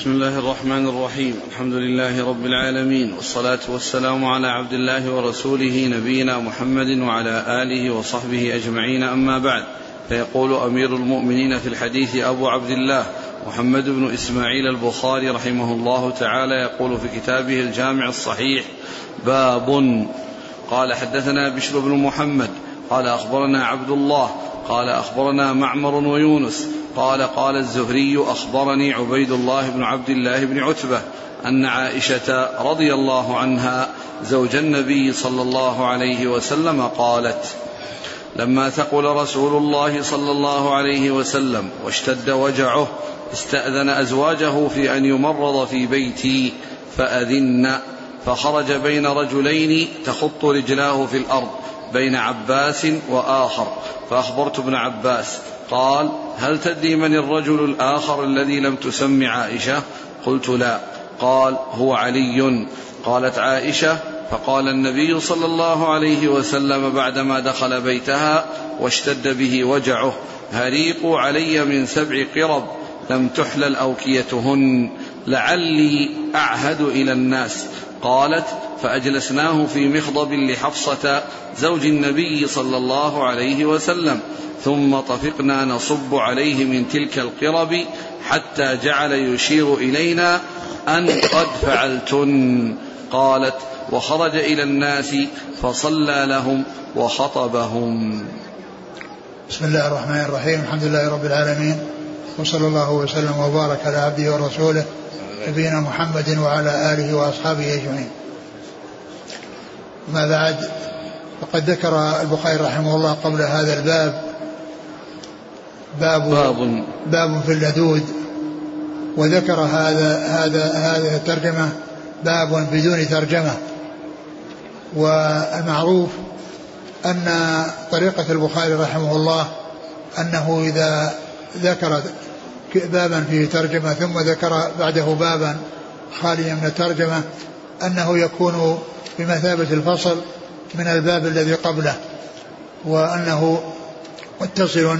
بسم الله الرحمن الرحيم. الحمد لله رب العالمين. والصلاة والسلام على عبد الله ورسوله نبينا محمد وعلى آله وصحبه أجمعين. أما بعد فيقول أمير المؤمنين في الحديث أبو عبد الله محمد بن إسماعيل البخاري رحمه الله تعالى يقول في كتابه الجامع الصحيح باب. قال حدثنا بشر بن محمد. قال أخبرنا عبد الله. قال أخبرنا معمر ويونس. قال قال الزهري أخبرني عبيد الله بن عبد الله بن عتبة أن عائشة رضي الله عنها زوج النبي صلى الله عليه وسلم قالت لما ثقل رسول الله صلى الله عليه وسلم واشتد وجعه استأذن أزواجه في أن يمرض في بيتي فأذن فخرج بين رجلين تخط رجلاه في الأرض بين عباس وآخر فأخبرت ابن عباس قال هل تدري من الرجل الآخر الذي لم تسم عائشة؟ قلت لا. قال هو علي. قالت عائشة فقال النبي صلى الله عليه وسلم بعدما دخل بيتها واشتد به وجعه هريقوا علي من سبع قرب لم تحلل أوكيتهن لعلي أعهد إلى الناس. قالت فأجلسناه في مخضب لحفصة زوج النبي صلى الله عليه وسلم ثم طفقنا نصب عليه من تلك القرب حتى جعل يشير إلينا أن قد فعلتن. قالت وخرج إلى الناس فصلى لهم وخطبهم. بسم الله الرحمن الرحيم الحمد لله رب العالمين وصلى الله وسلم وبارك على عبده ورسوله نبينا محمد وعلى آله وأصحابه أجمعين. ما بعد فقد ذكر البخاري رحمه الله قبل هذا الباب باب باب. باب في اللدود وذكر هذا هذا هذه الترجمة باب بدون ترجمة. والمعروف أن طريقة البخاري رحمه الله أنه إذا ذكر بابا فيه ترجمة ثم ذكر بعده بابا خاليا من الترجمة أنه يكون بمثابة الفصل من الباب الذي قبله وأنه متصل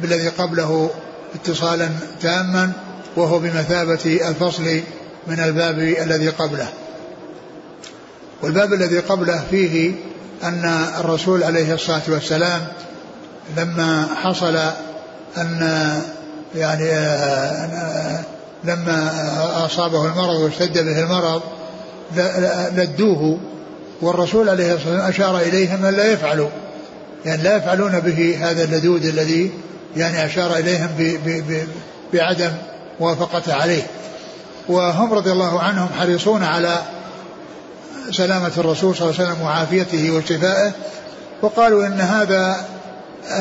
بالذي قبله اتصالا تاما وهو بمثابة الفصل من الباب الذي قبله. والباب الذي قبله فيه أن الرسول عليه الصلاة والسلام لما حصل أن يعني لما أصابه المرض واشتد به المرض لدوه والرسول عليه الصلاة والسلام أشار إليهم أن لا يفعلوا يعني لا يفعلون به هذا اللدود الذي يعني أشار إليهم بعدم موافقته عليه. وهم رضي الله عنهم حريصون على سلامة الرسول صلى الله عليه وسلم وعافيته وشفائه وقالوا إن هذا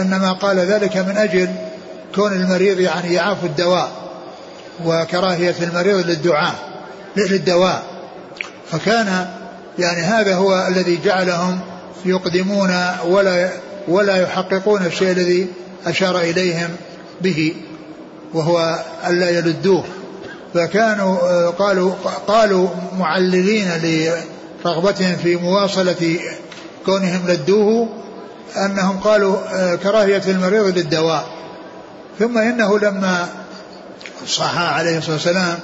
إنما قال ذلك من أجل كون المريض يعني يعاف الدواء وكراهية المريض للدعاء للدواء. فكان يعني هذا هو الذي جعلهم يقدمون ولا ولا يحققون الشيء الذي أشار إليهم به وهو ألا يلدوه. فكانوا قالوا قالوا معللين لرغبتهم في مواصلة كونهم لدوه أنهم قالوا كراهية المريض للدواء. ثم إنه لما صح عليه الصلاة والسلام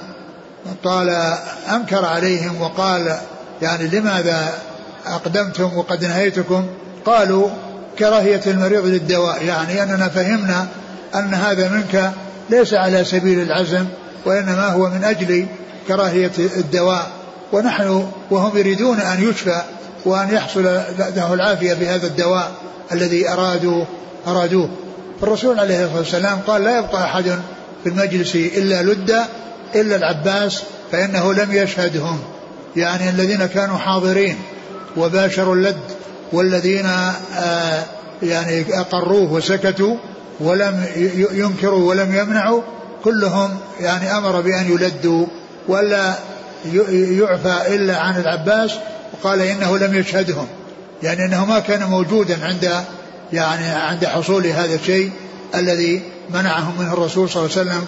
قال أنكر عليهم وقال يعني لماذا أقدمتم وقد نهيتكم؟ قالوا كراهية المريض للدواء يعني أننا فهمنا أن هذا منك ليس على سبيل العزم وإنما هو من أجل كراهية الدواء. ونحن وهم يريدون أن يشفى وأن يحصل له العافية بهذا الدواء الذي أرادوا أرادوه. الرسول عليه الصلاة والسلام قال لا يبقى أحد في المجلس إلا لد إلا العباس فإنه لم يشهدهم يعني الذين كانوا حاضرين وباشروا اللد والذين آه يعني أقروه وسكتوا ولم ينكروا ولم يمنعوا كلهم يعني أمر بأن يلدوا ولا يعفى إلا عن العباس وقال إنه لم يشهدهم يعني أنه ما كان موجودا عند يعني عند حصول هذا الشيء الذي منعهم منه الرسول صلى الله عليه وسلم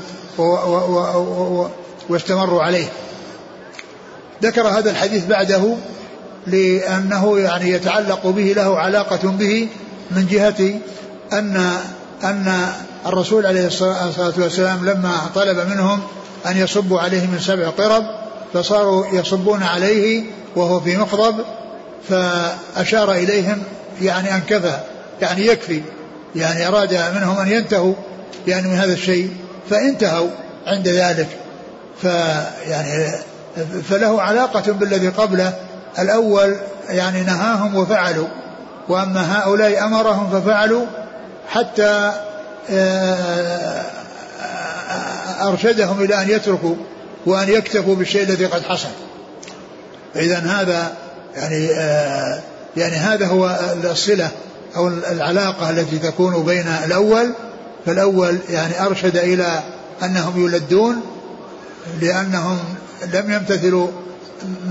واستمروا عليه. ذكر هذا الحديث بعده لأنه يعني يتعلق به له علاقة به من جهة أن أن الرسول عليه الصلاة والسلام لما طلب منهم أن يصبوا عليه من سبع قرب فصاروا يصبون عليه وهو في مخضب فأشار إليهم يعني أن كفى يعني يكفي يعني أراد منهم أن ينتهوا يعني من هذا الشيء. فانتهوا عند ذلك. فيعني فله علاقة بالذي قبله. الأول يعني نهاهم وفعلوا. وأما هؤلاء أمرهم ففعلوا حتى آه، أرشدهم إلى أن يتركوا وأن يكتفوا بالشيء الذي قد حصل. إذا هذا يعني آه، يعني هذا هو الصلة أو العلاقة التي تكون بين الأول فالأول يعني أرشد إلى أنهم يلدون لأنهم لم يمتثلوا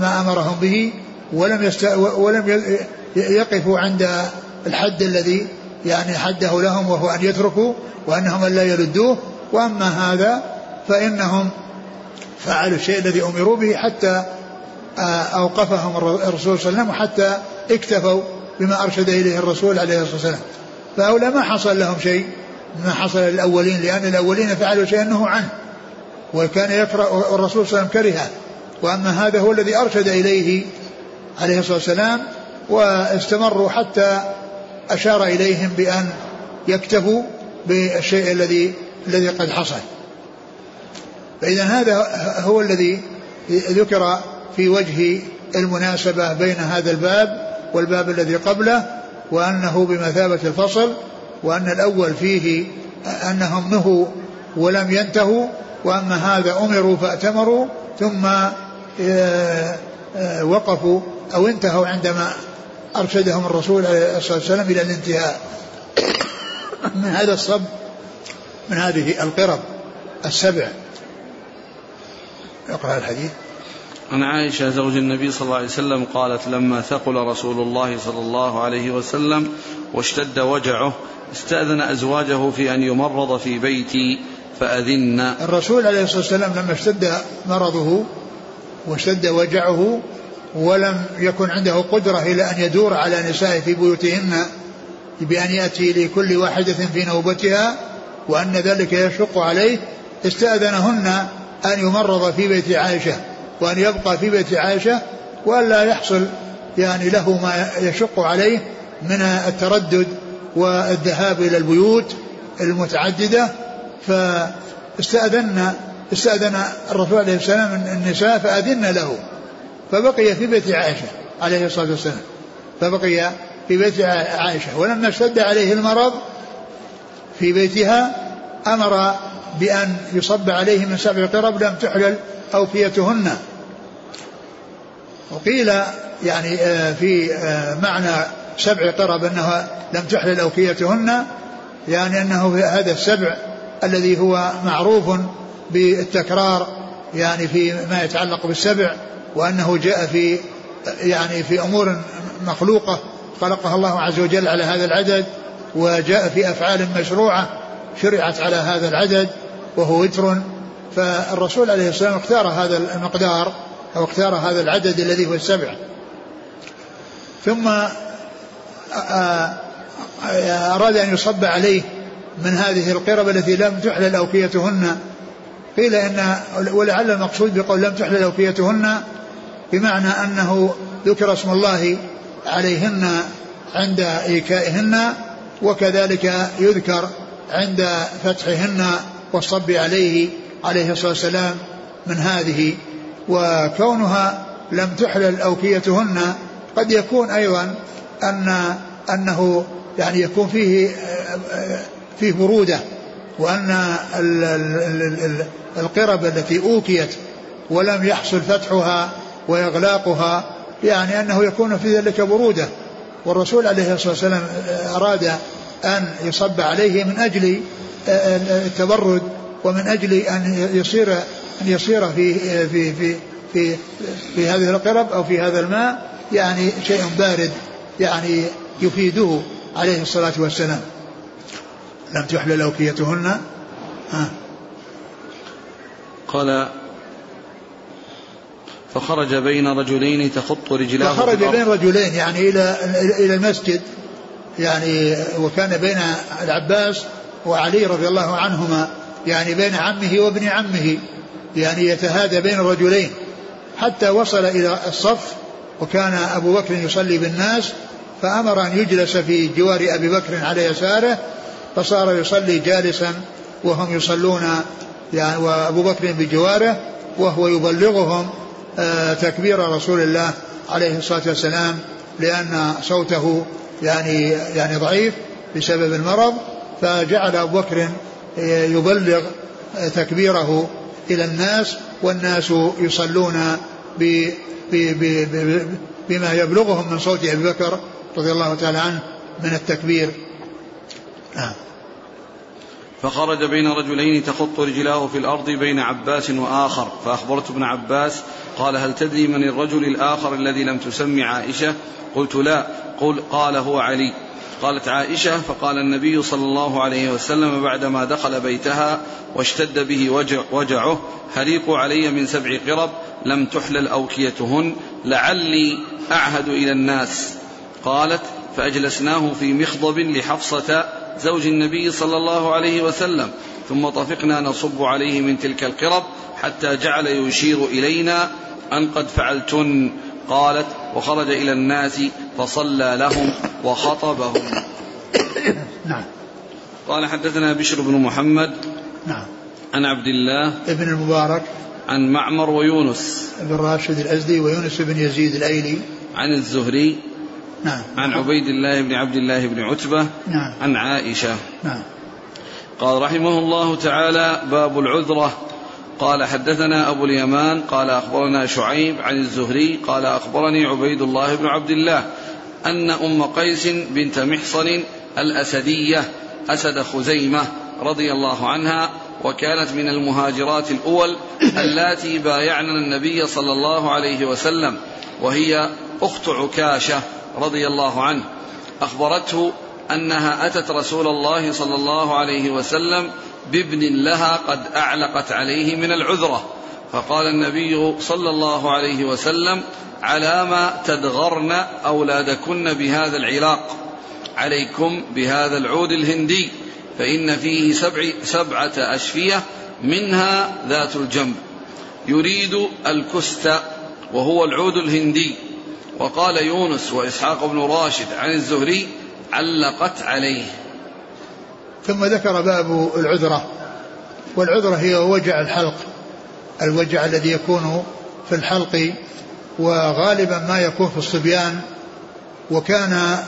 ما أمرهم به ولم يست... ولم يقفوا عند الحد الذي يعني حده لهم وهو أن يتركوا وأنهم لا يلدوه. وأما هذا فإنهم فعلوا الشيء الذي أمروا به حتى آه، أوقفهم الرسول صلى الله عليه وسلم وحتى اكتفوا بما أرشد إليه الرسول عليه الصلاة والسلام. فهؤلاء ما حصل لهم شيء. ما حصل للأولين لأن الأولين فعلوا شيئا نهوا عنه وكان يكره الرسول صلى الله عليه وسلم كرهه. وأما هذا هو الذي أرشد إليه عليه الصلاة والسلام واستمروا حتى أشار إليهم بأن يكتفوا بالشيء الذي الذي قد حصل. فإذا هذا هو الذي ذكر في وجه المناسبة بين هذا الباب والباب الذي قبله وأنه بمثابة الفصل وأن الأول فيه أنهم نهوا ولم ينتهوا وأما هذا أمروا فأتمروا ثم آه، آه، وقفوا أو انتهوا عندما أرشدهم الرسول عليه الصلاة والسلام إلى الانتهاء. من هذا الصب؟ من هذه القرب السبع. اقرأ الحديث. عن عائشة زوج النبي صلى الله عليه وسلم قالت لما ثقل رسول الله صلى الله عليه وسلم واشتد وجعه استأذن أزواجه في أن يمرض في بيتي فأذن. الرسول عليه الصلاة والسلام لما اشتد مرضه واشتد وجعه ولم يكن عنده قدرة إلى أن يدور على نسائه في بيوتهن بأن يأتي لكل واحدة في نوبتها وأن ذلك يشق عليه استأذنهن أن يمرض في بيت عائشة. وأن يبقى في بيت عائشة وألا يحصل يعني له ما يشق عليه من التردد والذهاب إلى البيوت المتعددة. فاستأذن استأذن الرسول عليه السلام النساء فأذن له. فبقي في بيت عائشة عليه الصلاة والسلام. فبقي في بيت عائشة. ولما اشتد عليه المرض في بيتها أمر بأن يصب عليه من سبع قرب لم تحلل أوفيتهن وقيل يعني آه، في آه، معنى سبع قرب أنها لم تحلل أوفيتهن يعني أنه هذا السبع الذي هو معروف بالتكرار يعني في ما يتعلق بالسبع وأنه جاء في يعني في أمور مخلوقة خلقها الله عز وجل على هذا العدد وجاء في أفعال مشروعة شرعت على هذا العدد وهو وتر فالرسول عليه السلام اختار هذا المقدار أو اختار هذا العدد الذي هو السبع. ثم أراد أن يصب عليه من هذه القرب التي لم تحلل أوكيتهن قيل إن ولعل المقصود بقول لم تحلل أوكيتهن بمعنى أنه ذكر اسم الله عليهن عند إيكائهن وكذلك يذكر عند فتحهن والصب عليه. عليه الصلاة والسلام من هذه وكونها لم تحلل أوكيتهن قد يكون أيضا أن أنه يعني يكون فيه فيه برودة وأن القرب التي أوكيت ولم يحصل فتحها وإغلاقها يعني أنه يكون في ذلك برودة. والرسول عليه الصلاة والسلام أراد أن يصب عليه من أجل التبرد ومن أجل أن يصير أن يصير في في في في في هذه القرب أو في هذا الماء يعني شيء بارد يعني يفيده عليه الصلاة والسلام. لم تحلل أوكيتهن؟ آه. قال فخرج بين رجلين تخط رجلاه فخرج بين رجلين يعني إلى إلى المسجد يعني وكان بين العباس وعلي رضي الله عنهما. يعني بين عمه وابن عمه يعني يتهادى بين الرجلين. حتى وصل إلى الصف وكان أبو بكر يصلي بالناس فأمر أن يجلس في جوار أبي بكر على يساره فصار يصلي جالسا وهم يصلون يعني وأبو بكر بجواره وهو يبلغهم آه، تكبير رسول الله عليه الصلاة والسلام لأن صوته يعني يعني ضعيف بسبب المرض فجعل أبو بكر يبلغ تكبيره إلى الناس والناس يصلون بما يبلغهم من صوت أبي بكر رضي الله تعالى عنه من التكبير. نعم. فخرج بين رجلين تخط رجلاه في الأرض بين عباس وآخر. فأخبرت ابن عباس قال هل تدري من الرجل الآخر الذي لم تسمي عائشة؟ قلت لا. قل قال هو علي. قالت عائشة فقال النبي صلى الله عليه وسلم بعدما دخل بيتها واشتد به وجع وجعه هريقوا علي من سبع قرب لم تحلل أوكيتهن لعلي أعهد إلى الناس. قالت فأجلسناه في مخضب لحفصة زوج النبي صلى الله عليه وسلم ثم طفقنا نصب عليه من تلك القرب حتى جعل يشير إلينا أن قد فعلتن. قالت وخرج إلى الناس فصلى لهم وخطبهم. نعم. قال حدثنا بشر بن محمد نعم. عن عبد الله ابن المبارك عن معمر ويونس بن راشد الأزدي ويونس بن يزيد الأيلي. عن الزهري نعم. عن عبيد الله بن عبد الله بن عتبة نعم. عن عائشة. نعم. قال رحمه الله تعالى باب العذرة. قال حدثنا أبو اليمان قال أخبرنا شعيب عن الزهري قال أخبرني عبيد الله بن عبد الله أن أم قيس بنت محصن الأسدية أسد خزيمة رضي الله عنها وكانت من المهاجرات الأول اللاتي بايعن النبي صلى الله عليه وسلم وهي أخت عكاشة رضي الله عنه. أخبرته أنها أتت رسول الله صلى الله عليه وسلم بابن لها قد أعلقت عليه من العذرة. فقال النبي صلى الله عليه وسلم على ما تدغرن أولادكن بهذا العلاق. عليكم بهذا العود الهندي. فإن فيه سبع سبعة أشفية منها ذات الجنب. يريد الكست وهو العود الهندي. وقال يونس وإسحاق بن راشد عن الزهري علقت عليه. ثم ذكر باب العذرة والعذرة هي وجع الحلق الوجع الذي يكون في الحلق وغالبا ما يكون في الصبيان وكان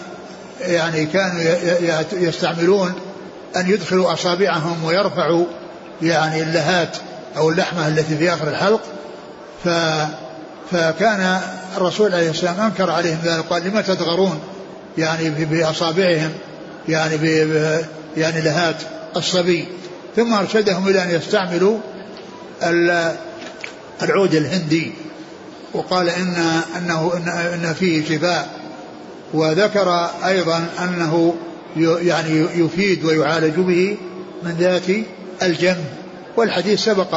يعني كانوا يستعملون أن يدخلوا أصابعهم ويرفعوا يعني اللهات أو اللحمة التي في آخر الحلق. ف فكان الرسول عليه السلام أنكر عليهم ذلك قال لما تدغرون يعني بأصابعهم؟ يعني يعني لهات الصبي ثم أرشدهم إلى أن يستعملوا العود الهندي. وقال إن أنه إن, فيه شفاء. وذكر أيضا أنه يعني يفيد ويعالج به من ذات الجنب والحديث سبق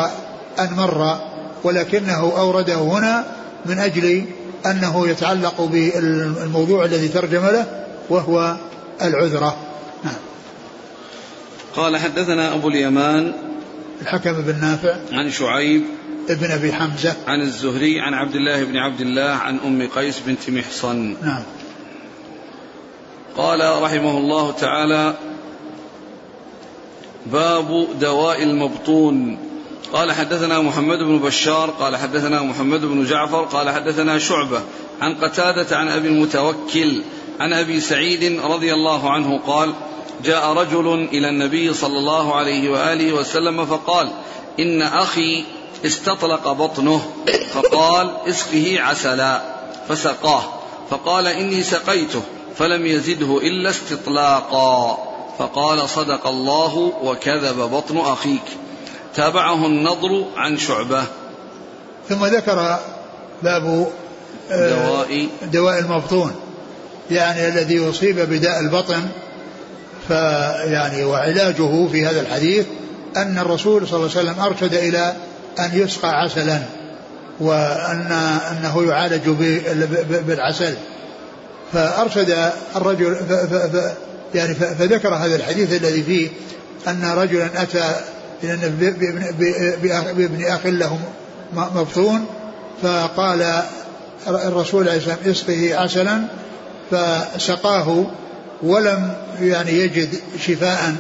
أن مر ولكنه أورده هنا من أجل أنه يتعلق بالموضوع الذي ترجم له وهو العذرة. نعم قال حدثنا أبو اليمان الحكم بن نافع عن شعيب ابن أبي حمزة عن الزهري عن عبد الله بن عبد الله عن أم قيس بنت محصن. نعم. قال رحمه الله تعالى باب دواء المبطون. قال حدثنا محمد بن بشار قال حدثنا محمد بن جعفر قال حدثنا شعبة عن قتادة عن أبي المتوكل عن أبي سعيد رضي الله عنه قال جاء رجل إلى النبي صلى الله عليه وآله وسلم فقال إن أخي استطلق بطنه. فقال إسقه عسلا. فسقاه. فقال إني سقيته. فلم يزده إلا استطلاقا. فقال صدق الله وكذب بطن أخيك. تابعه النضر عن شعبة. ثم ذكر باب آه، دواء دواء المبطون. يعني الذي أصيب بداء البطن. فيعني وعلاجه في هذا الحديث أن الرسول صلى الله عليه وسلم أرشد إلى أن يسقى عسلا وأن أنه يعالج بالعسل. فأرشد الرجل ف ف ف يعني فذكر هذا الحديث الذي فيه أن رجلا أتى بابن أخ له مبطون فقال الرسول عليه الصلاة والسلام اسقه عسلا فسقاه ولم يعني يجد شفاء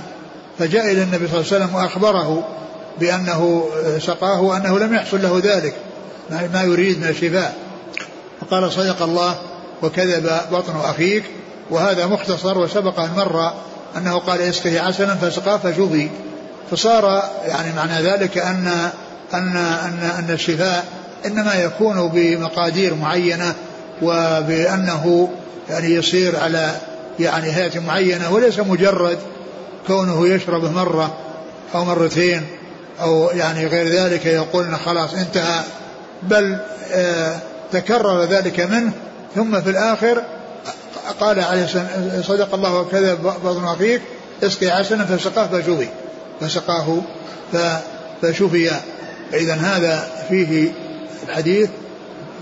فجاء إلى النبي صلى الله عليه وسلم وأخبره بأنه سقاه وأنه لم يحصل له ذلك ما يريد من الشفاء. فقال صدق الله وكذب بطن أخيك وهذا مختصر وسبق أن مر أنه قال اسقه عسلا فسقاه فشفي فصار يعني معنى ذلك أن أن أن أن الشفاء إنما يكون بمقادير معينة وبأنه يعني يصير على يعني هيئة معينة وليس مجرد كونه يشربه مرة أو مرتين أو يعني غير ذلك يقول خلاص انتهى بل آه تكرر ذلك منه ثم في الآخر قال عليه السلام صدق الله وكذا بطن أخيك اسقي عسلا فسقاه فشفي فسقاه فشفي إذا هذا فيه الحديث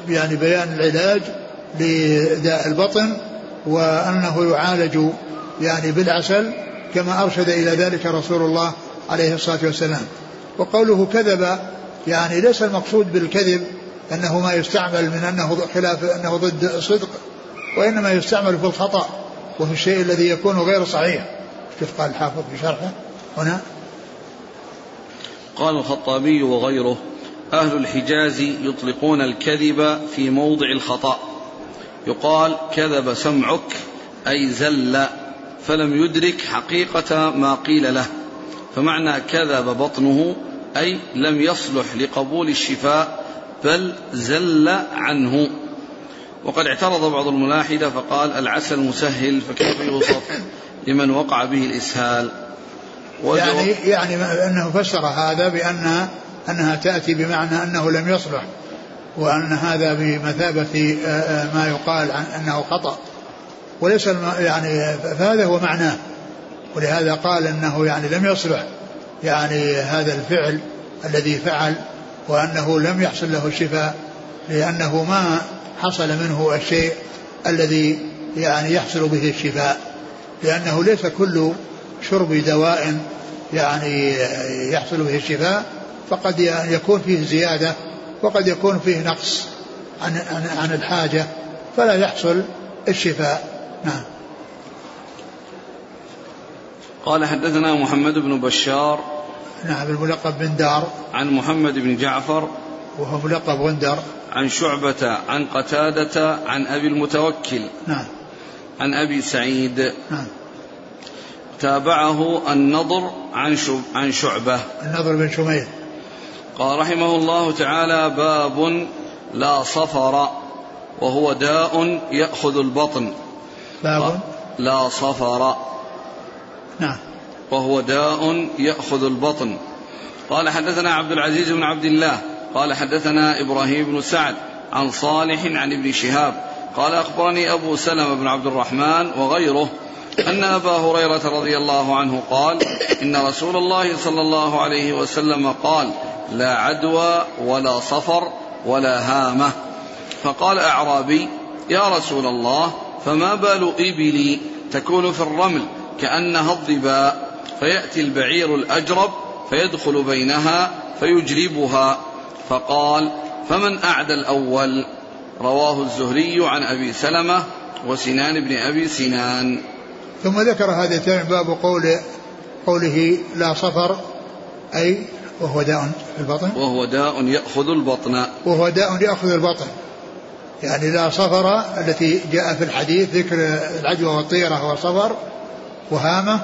يعني بيان العلاج لداء البطن وأنه يعالج يعني بالعسل كما أرشد إلى ذلك رسول الله عليه الصلاة والسلام. وقوله كذب يعني ليس المقصود بالكذب أنه ما يستعمل من أنه خلاف أنه ضد الصدق وإنما يستعمل في الخطأ وفي الشيء الذي يكون غير صحيح. كيف قال الحافظ في شرحه؟ هنا. قال الخطابي وغيره أهل الحجاز يطلقون الكذب في موضع الخطأ. يقال كذب سمعك أي زل فلم يدرك حقيقة ما قيل له. فمعنى كذب بطنه أي لم يصلح لقبول الشفاء بل زل عنه. وقد اعترض بعض الملاحدة فقال العسل مسهل فكيف يوصف لمن وقع به الإسهال؟ يعني يعني أنه فسر هذا بأن أنها تأتي بمعنى أنه لم يصلح. وأن هذا بمثابة آه، آه، ما يقال عن أنه خطأ. وليس يعني فهذا هو معناه. ولهذا قال أنه يعني لم يصلح يعني هذا الفعل الذي فعل وأنه لم يحصل له الشفاء لأنه ما حصل منه الشيء الذي يعني يحصل به الشفاء. لأنه ليس كل شرب دواء يعني يحصل به الشفاء فقد يكون فيه زيادة وقد يكون فيه نقص عن, عن, عن الحاجة فلا يحصل الشفاء. نعم. قال حدثنا محمد بن بشار نعم الملقب بن دار. عن محمد بن جعفر وهو ملقب غندر. عن شعبة عن قتادة عن أبي المتوكل. نعم. عن أبي سعيد. نعم. تابعه النضر عن عن شعبة. النضر بن شميل قال رحمه الله تعالى باب لا صفر وهو داء يأخذ البطن. باب لا صفر نعم. وهو داء يأخذ البطن. قال حدثنا عبد العزيز بن عبد الله قال حدثنا إبراهيم بن سعد عن صالح عن ابن شهاب قال أخبرني أبو سلمة بن عبد الرحمن وغيره أن أبا هريرة رضي الله عنه قال إن رسول الله صلى الله عليه وسلم قال لا عدوى ولا صفر ولا هامة. فقال أعرابي يا رسول الله فما بال إبلي تكون في الرمل كأنها الظباء فيأتي البعير الأجرب فيدخل بينها فيجربها. فقال فمن أعدى الأول؟ رواه الزهري عن أبي سلمة وسنان بن أبي سنان. ثم ذكر هذا الترم باب قول قوله لا صفر أي وهو داء في البطن. وهو داء يأخذ البطن. وهو داء يأخذ البطن. يعني لا صفر التي جاء في الحديث ذكر العجوة والطيرة صفر وهامة.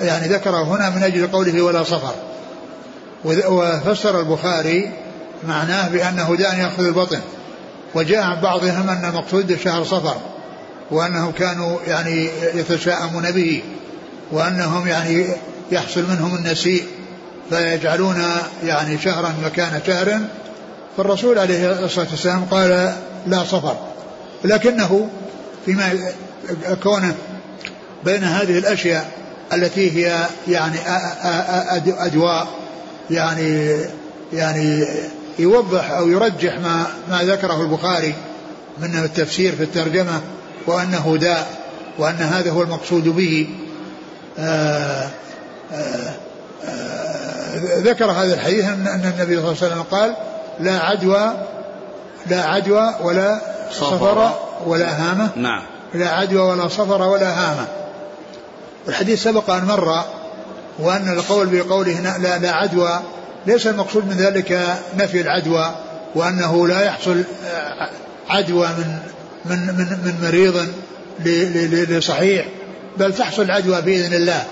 يعني ذكره هنا من أجل قوله ولا صفر. وفسر البخاري معناه بأنه داء يأخذ البطن. وجاء عن بعضهم أن المقصود شهر صفر. وأنهم كانوا يعني يتشاءمون به وأنهم يعني يحصل منهم النسيء فيجعلون يعني شهرا مكان شهر. فالرسول عليه الصلاة والسلام قال لا صفر. لكنه فيما كونه بين هذه الأشياء التي هي يعني أدواء يعني يعني يوضح أو يرجح ما ما ذكره البخاري من التفسير في الترجمة. وأنه داء وأن هذا هو المقصود به. آآ آه، آآ آه، آآ ذكر هذا الحديث أن النبي صلى الله عليه وسلم قال لا عدوى لا عدوى ولا صفر. ولا هامة. نعم. لا عدوى ولا صفر ولا هامة. الحديث سبق أن مر وأن القول بقوله لا, لا عدوى ليس المقصود من ذلك نفي العدوى وأنه لا يحصل عدوى من من من, من مريض لصحيح بل تحصل عدوى بإذن الله.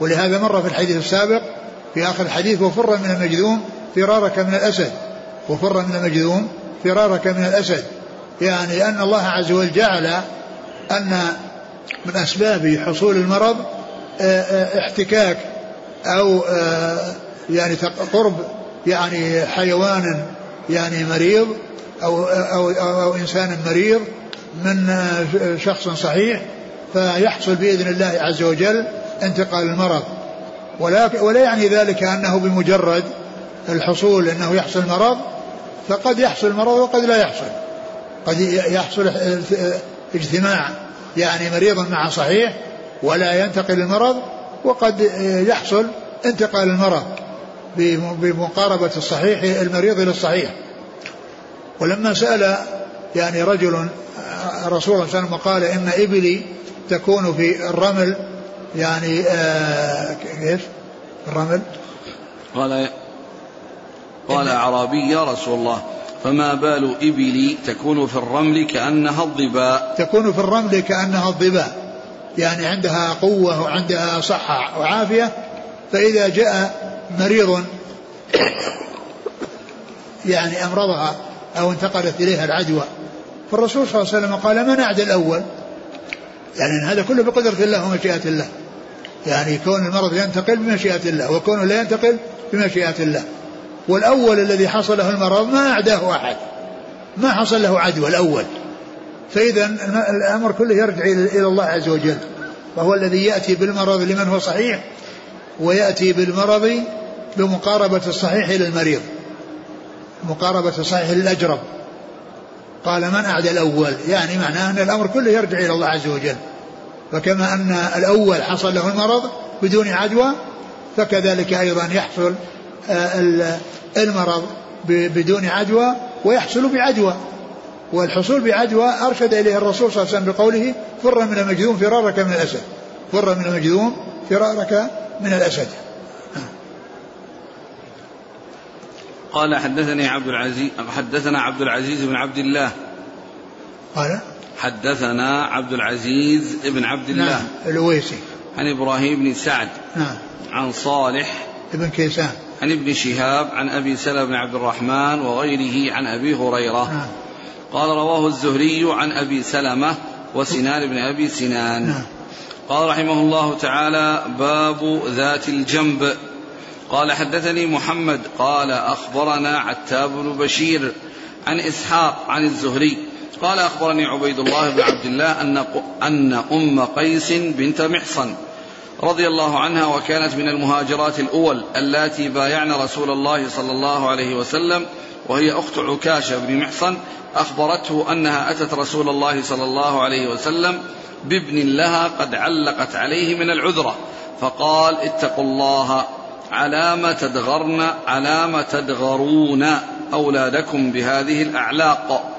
ولهذا مر في الحديث السابق في آخر الحديث وفر من المجذوم فرارك من الأسد. وفر من المجذوم فرارك من الأسد. يعني أن الله عز وجل جعل أن من أسباب حصول المرض آه، آه، احتكاك أو آه، يعني قرب يعني حيوان يعني مريض أو, أو, أو, أو إنسان مريض من شخص صحيح فيحصل بإذن الله عز وجل انتقال المرض. ولا, ولا يعني ذلك أنه بمجرد الحصول أنه يحصل مرض فقد يحصل مرض وقد لا يحصل. قد يحصل اجتماع يعني مريض مع صحيح ولا ينتقل المرض وقد يحصل انتقال المرض بمقاربة الصحيح المريض إلى الصحيح ولما سأل يعني رجل رسول الله صلى الله عليه وسلم قال إن إبلي تكون في الرمل يعني آه كيف الرمل. قال قال أعرابي يا رسول الله فما بال إبلي تكون في الرمل كأنها الظباء تكون في الرمل كأنها الظباء يعني عندها قوة وعندها صحة وعافية. فإذا جاء مريض يعني أمرضها أو انتقلت إليها العدوى فالرسول صلى الله عليه وسلم قال من أعدى الأول؟ يعني هذا كله بقدرة الله ومشيئة الله. يعني كون المرض ينتقل بمشيئة الله وكونه لا ينتقل بمشيئة الله. والأول الذي حصل له المرض ما أعداه أحد. ما حصل له عدوى الأول. فإذا الأمر كله يرجع إلى الله عز وجل. وهو الذي يأتي بالمرض لمن هو صحيح ويأتي بالمرض بمقاربة الصحيح إلى المريض. مقاربة الصحيح للأجرب. قال من أعدى الأول؟ يعني معناه أن الأمر كله يرجع إلى الله عز وجل. فكما أن الأول حصل له المرض بدون عدوى فكذلك أيضا يحصل آه، المرض بدون عدوى ويحصل بعدوى. والحصول بعدوى أرشد إليه الرسول صلى الله عليه وسلم بقوله فر من المجذوم فرارك من الأسد. فر من المجذوم فرارك من الأسد. قال حدثني عبد العزيز حدثنا عبد العزيز بن عبد الله. قال؟ حدثنا عبد العزيز بن عبد الله. نعم الويسي عن إبراهيم بن سعد. نعم. عن صالح. بن كيسان. عن ابن شهاب عن أبي سلمة بن عبد الرحمن وغيره عن أبي هريرة. نعم. قال رواه الزهري عن أبي سلمة وسنان بن أبي سنان. نعم. قال رحمه الله تعالى باب ذات الجنب. قال حدثني محمد قال أخبرنا عتاب بن بشير عن إسحاق عن الزهري قال أخبرني عبيد الله بن عبد الله أن أن أم قيس بنت محصن رضي الله عنها وكانت من المهاجرات الأول اللاتي بايعن رسول الله صلى الله عليه وسلم وهي أخت عكاشة بن محصن أخبرته أنها أتت رسول الله صلى الله عليه وسلم بابن لها قد علقت عليه من العذرة فقال اتقوا الله علام تدغرن علام تدغرون أولادكم بهذه الأعلاق.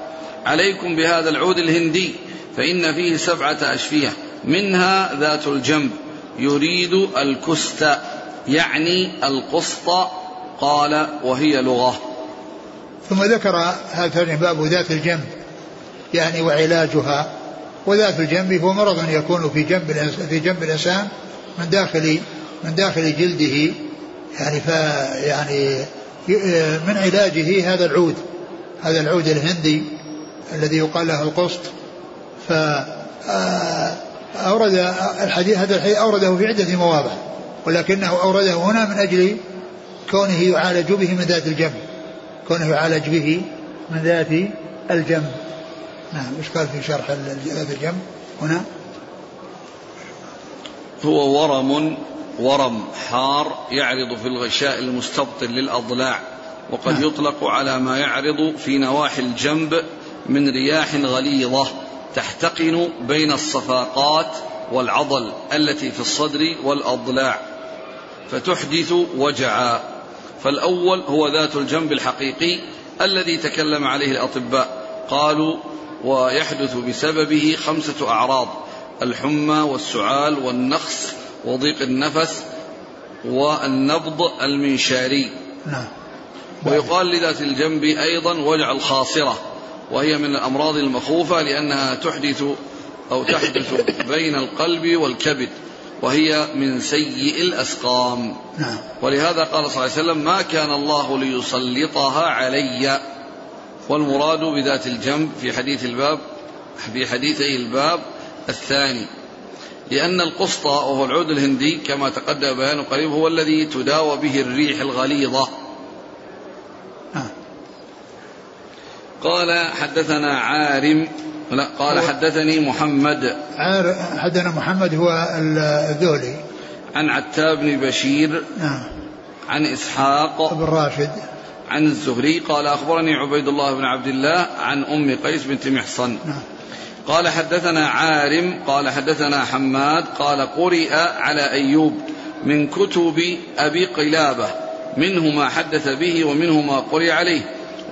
عليكم بهذا العود الهندي فإن فيه سبعة أشفية منها ذات الجنب يريد الكست يعني القسط قال وهي لغة. ثم ذكر هذا باب ذات الجنب يعني وعلاجها. وذات الجنب هو مرض يكون في جنب في جنب الإنسان من داخل من داخل جلده. يعني ف يعني من علاجه هذا العود هذا العود الهندي الذي يقال له القسط. ف آه، أورد الحديث هذا الحديث أورده في عدة مواضع ولكنه أورده هنا من أجل كونه يعالج به من ذات الجنب كونه يعالج به من ذات الجنب. نعم إيش قال في شرح ذات الجنب هنا؟ هو ورم ورم حار يعرض في الغشاء المستبطن للأضلاع وقد نعم. يطلق على ما يعرض في نواحي الجنب من رياح غليظة تحتقن بين الصفاقات والعضل التي في الصدر والأضلاع فتحدث وجعا فالأول هو ذات الجنب الحقيقي الذي تكلم عليه الأطباء قالوا ويحدث بسببه خمسة أعراض الحمى والسعال والنخس وضيق النفس والنبض المنشاري. نعم. ويقال لذات الجنب أيضا وجع الخاصرة وهي من الأمراض المخوفة لأنها تحدث أو تحدث بين القلب والكبد وهي من سيء الأسقام. نعم. ولهذا قال صلى الله عليه وسلم ما كان الله ليسلطها علي. والمراد بذات الجنب في حديث الباب في حديثي الباب الثاني. لأن القسطى وهو العود الهندي كما تقدم بيانه قريب هو الذي تداوى به الريح الغليظة. نعم. قال حدثنا عارم لا قال حدثني محمد. عار حدثنا محمد هو الذولي. عن عتاب بن بشير. نعم عن إسحاق. بن راشد عن الزهري قال أخبرني عبيد الله بن عبد الله عن أم قيس بنت محصن. نعم قال حدثنا عارم قال حدثنا حماد قال قرئ على أيوب من كتب أبي قلابة منه ما حدث به ومنه ما قرئ عليه.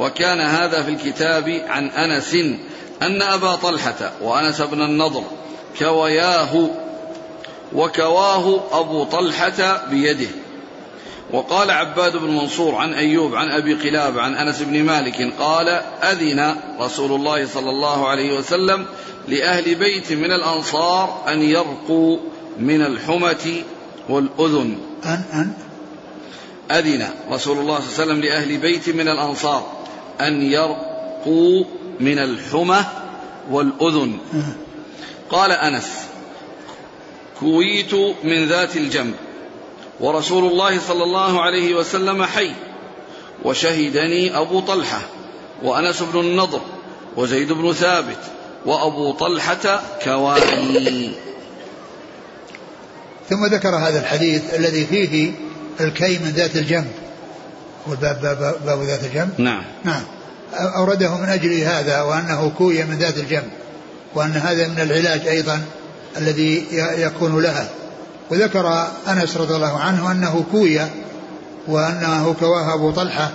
وكان هذا في الكتاب عن أنس أن أبا طلحة وأنس بن النضر كوياه وكواه أبو طلحة بيده. وقال عباد بن منصور عن أيوب عن أبي قلاب عن أنس بن مالك قال أذن رسول الله صلى الله عليه وسلم لأهل بيت من الأنصار أن يرقوا من الحمة والأذن. أن أن أذن رسول الله صلى الله عليه وسلم لأهل بيت من الأنصار أن يرقوا من الحمى والأذن. قال أنس كويت من ذات الجنب. ورسول الله صلى الله عليه وسلم حي وشهدني أبو طلحة وأنس بن النضر وزيد بن ثابت وأبو طلحة كواني ثم ذكر هذا الحديث الذي فيه الكي من ذات الجنب. والباب باب, باب ذات الجنب؟ نعم. نعم. أورده من أجل هذا وأنه كوي من ذات الجنب وأن هذا من العلاج أيضا الذي يكون لها. وذكر أنس رضي الله عنه أنه كوي وأنه كواه أبو طلحة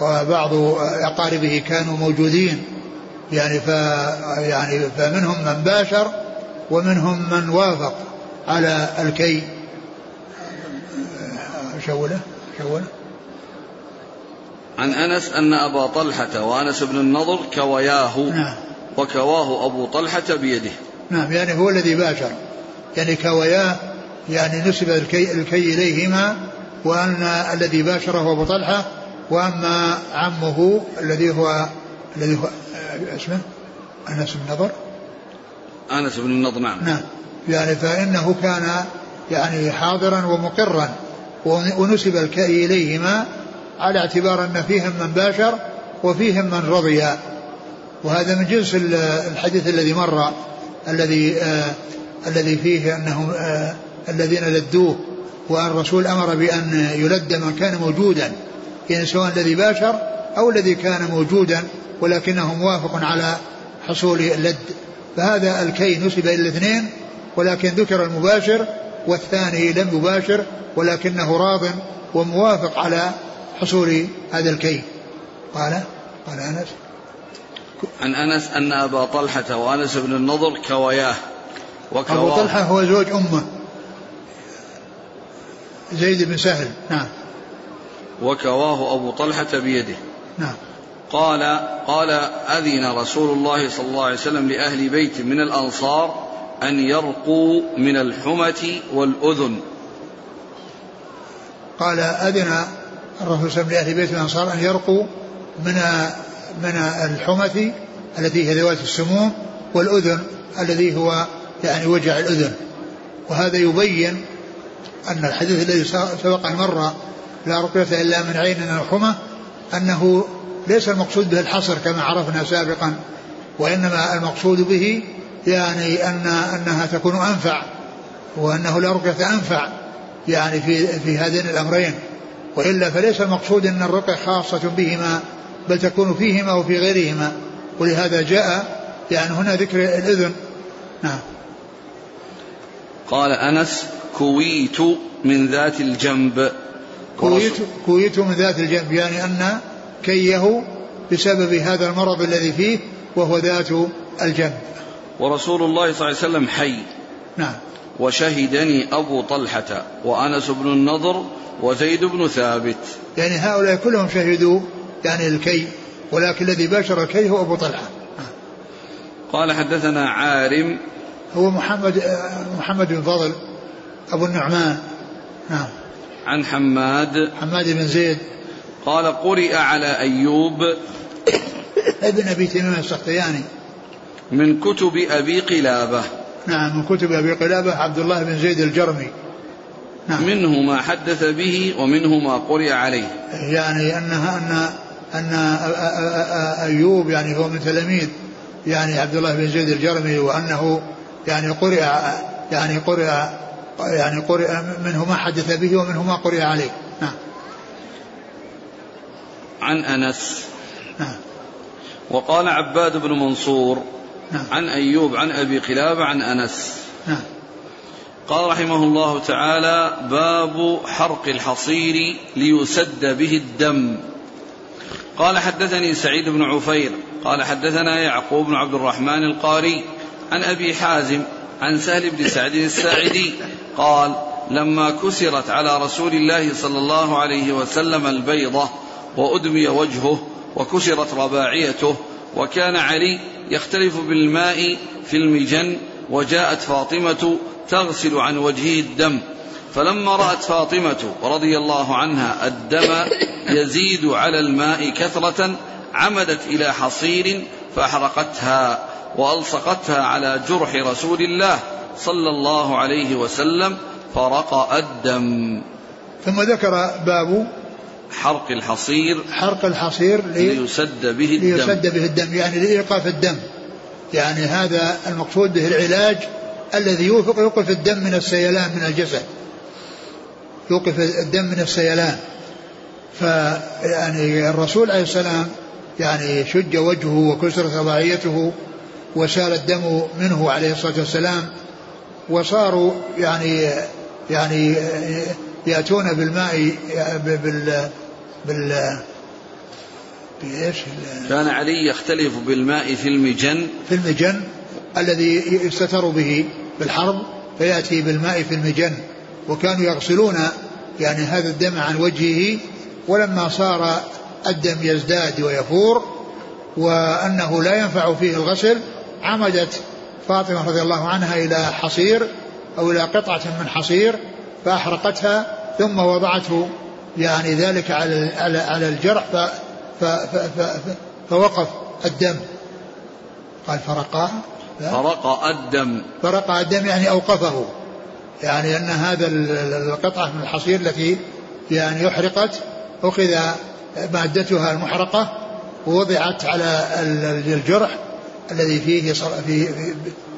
وبعض أقاربه كانوا موجودين. يعني ف يعني فمنهم من باشر ومنهم من وافق على الكي. شوله؟ شوله. عن أنس أن أبا طلحة وأنس بن النضر كوياه نعم. وكواه أبو طلحة بيده. نعم يعني هو الذي باشر. يعني كوياه يعني نسب الكي, الكي إليهما وأن الذي باشره أبو طلحة وأما عمه الذي هو الذي هو اسمه؟ أنس بن النضر أنس بن النضر نعم. نعم. يعني فإنه كان يعني حاضرا ومقرا ونسب الكي إليهما على اعتبار أن فيهم من باشر وفيهم من رضي. وهذا من جنس الحديث الذي مر الذي آه الذي فيه أنه آه الذين لدوه وأن الرسول أمر بأن يلد من كان موجودا يعني سواء الذي باشر أو الذي كان موجودا ولكنه موافق على حصول اللد. فهذا الكي نسب إلى الاثنين ولكن ذكر المباشر والثاني لم يباشر ولكنه راض وموافق على حصول هذا الكي. قال قال أنس. عن أنس أن أبا طلحة وأنس بن النضر كوياه وكواه. أبو طلحة هو زوج أمه. زيد بن سهل. نعم. وكواه أبو طلحة بيده. نعم. قال قال أذن رسول الله صلى الله عليه وسلم لأهل بيت من الأنصار أن يرقوا من الحمة والأذن. قال أذن الرسول صلى الله عليه وسلم لأهل بيت الأنصار أن يرقوا من من الحمة التي هي ذوات السموم والأذن الذي هو يعني وجع الأذن. وهذا يبين أن الحديث الذي سبق أن مر لا رقية إلا من عين أو حمى أنه ليس المقصود به الحصر كما عرفنا سابقا وإنما المقصود به يعني أن أنها تكون أنفع وأنه لا رقية أنفع يعني في في هذين الأمرين. وإلا فليس المقصود أن الرقية خاصة بهما بل تكون فيهما وفي غيرهما. ولهذا جاء يعني هنا ذكر الإذن. نعم. قال أنس كويت من ذات الجنب. كويت كويت من ذات الجنب يعني أن كيه بسبب هذا المرض الذي فيه وهو ذات الجنب. ورسول الله صلى الله عليه وسلم حي. نعم. وشهدني أبو طلحة وأنس بن النضر وزيد بن ثابت. يعني هؤلاء كلهم شهدوا يعني الكي ولكن الذي باشر الكي هو أبو طلحة. قال حدثنا عارم. هو محمد محمد بن فضل. أبو النعمان. نعم. عن حماد. حماد بن زيد. قال قرئ على أيوب. ابن أبي تميم السختياني. من كتب أبي قلابة. نعم من كتب أبي قلابة عبد الله بن زيد الجرمي. نعم. منه ما حدث به ومنه ما قرئ عليه. يعني أنها أن أن أيوب يعني هو من تلاميذ يعني عبد الله بن زيد الجرمي وأنه يعني قرئ يعني قرئ يعني قرئ منه ما حدث به ومنه ما قرئ عليه. نعم. عن أنس. نعم. وقال عباد بن منصور نعم. عن أيوب عن أبي قلابة عن أنس. نعم. قال رحمه الله تعالى باب حرق الحصير ليسد به الدم. قال حدثني سعيد بن عفير. قال حدثنا يعقوب بن عبد الرحمن القاري عن أبي حازم عن سهل بن سعد الساعدي قال لما كسرت على رسول الله صلى الله عليه وسلم البيضة وأدمي وجهه وكسرت رباعيته وكان علي يختلف بالماء في المجن وجاءت فاطمة تغسل عن وجهه الدم. فلما رأت فاطمة رضي الله عنها الدم يزيد على الماء كثرة عمدت إلى حصير فأحرقتها. وألصقتها على جرح رسول الله صلى الله عليه وسلم فرقأ الدم. ثم ذكر باب حرق الحصير حرق الحصير ليسد به الدم. ليسد به الدم يعني لإيقاف الدم. يعني هذا المقصود به العلاج الذي يوقف الدم من السيلان من الجسد. يوقف الدم من السيلان. فيعني الرسول عليه السلام يعني شج وجهه وكسرت رباعيته وسال الدم منه عليه الصلاة والسلام وصاروا يعني يعني يأتون بالماء بال بال بإيش؟ كان علي يختلف بالماء في المجن في المجن الذي يستتر به بالحرب فيأتي بالماء في المجن وكانوا يغسلون يعني هذا الدم عن وجهه ولما صار الدم يزداد ويفور وأنه لا ينفع فيه الغسل عمدت فاطمة رضي الله عنها إلى حصير أو إلى قطعة من حصير فأحرقتها ثم وضعته يعني ذلك على على على الجرح ف ف ف ف فوقف الدم. قال فرقاه فرقأ الدم. فرقأ الدم يعني أوقفه. يعني أن هذا القطعة من الحصير التي يعني أحرقت أخذ مادتها المحرقة ووضعت على الجرح الذي فيه في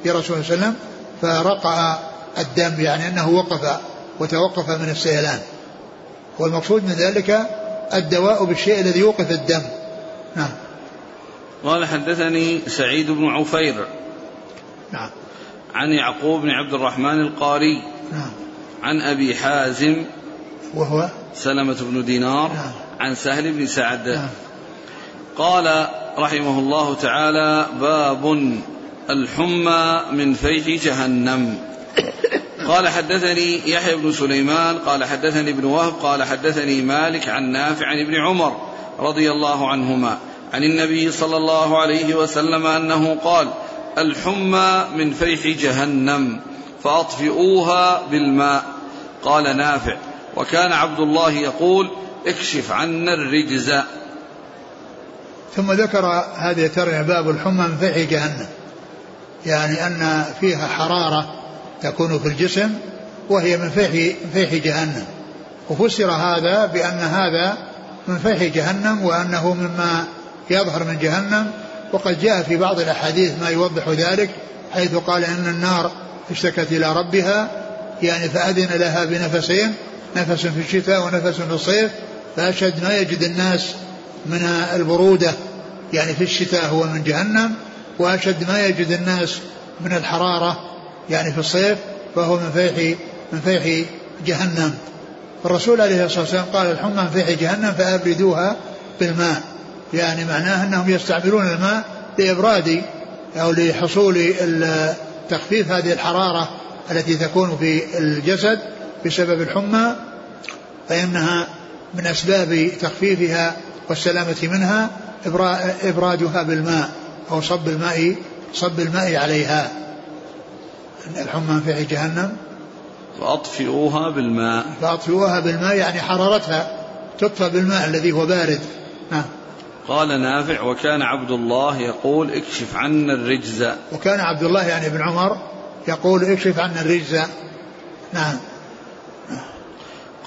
في رسول الله صلى الله عليه وسلم فرقأ الدم يعني أنه وقف وتوقف من السيلان. والمقصود من ذلك الدواء بالشيء الذي يوقف الدم. نعم. قال حدثني سعيد بن عفير نعم. عن يعقوب بن عبد الرحمن القاري نعم. عن أبي حازم وهو؟ سلمة بن دينار نعم. عن سهل بن سعد. نعم. قال رحمه الله تعالى باب الحمى من فيح جهنم. قال حدثني يحيى بن سليمان قال حدثني ابن وهب قال حدثني مالك عن نافع عن ابن عمر رضي الله عنهما عن النبي صلى الله عليه وسلم أنه قال الحمى من فيح جهنم فأطفئوها بالماء. قال نافع وكان عبد الله يقول اكشف عنا الرجز. ثم ذكر هذه الترجمة باب الحمى من فيح جهنم. يعني أن فيها حرارة تكون في الجسم وهي من فيح, من فيح جهنم. وفسر هذا بأن هذا من فيح جهنم وأنه مما يظهر من جهنم. وقد جاء في بعض الأحاديث ما يوضح ذلك حيث قال إن النار اشتكت إلى ربها يعني فأذن لها بنفسين نفس في الشتاء ونفس في الصيف فأشد ما يجد الناس من البرودة يعني في الشتاء هو من جهنم وأشد ما يجد الناس من الحرارة يعني في الصيف فهو من فيح من فيح جهنم. الرسول عليه الصلاة والسلام قال الحمى في جهنم فأبردوها بالماء. يعني معناه أنهم يستعملون الماء لإبراد أو لحصول تخفيف هذه الحرارة التي تكون في الجسد بسبب الحمى فإنها من أسباب تخفيفها والسلامة منها إبرادها بالماء أو صب الماء صب الماء عليها. الحمى في جهنم. فأطفئوها بالماء. فأطفئوها بالماء يعني حرارتها تطفى بالماء الذي هو بارد. نعم. قال نافع وكان عبد الله يقول اكشف عنا الرجز. وكان عبد الله يعني ابن عمر يقول اكشف عنا الرجز. نعم.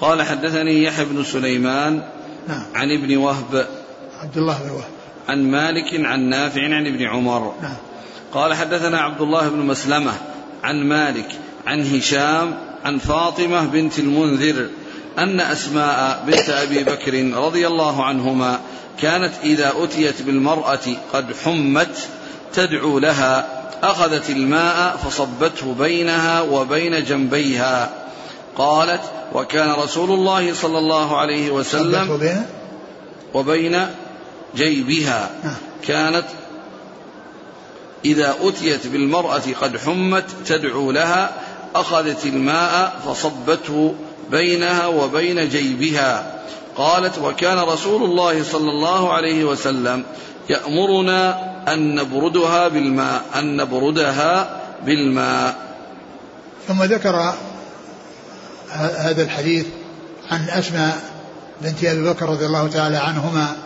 قال حدثني يحيى بن سليمان نعم. عن ابن وهب. عبد الله بن وهب. عن مالك عن نافع عن ابن عمر. نعم. قال حدثنا عبد الله بن مسلمة عن مالك عن هشام عن فاطمة بنت المنذر أن أسماء بنت أبي بكر رضي الله عنهما كانت إذا أتيت بالمرأة قد حمت تدعو لها أخذت الماء فصبته بينها وبين جنبيها. قالت وكان رسول الله صلى الله عليه وسلم وبين جيبها. نعم. كانت إذا أتيت بالمرأة قد حمت تدعو لها أخذت الماء فصبته بينها وبين جيبها. قالت وكان رسول الله صلى الله عليه وسلم يأمرنا أن نبردها بالماء أن نبردها بالماء. ثم ذكر هذا الحديث عن أسماء بنت أبي بكر رضي الله تعالى عنهما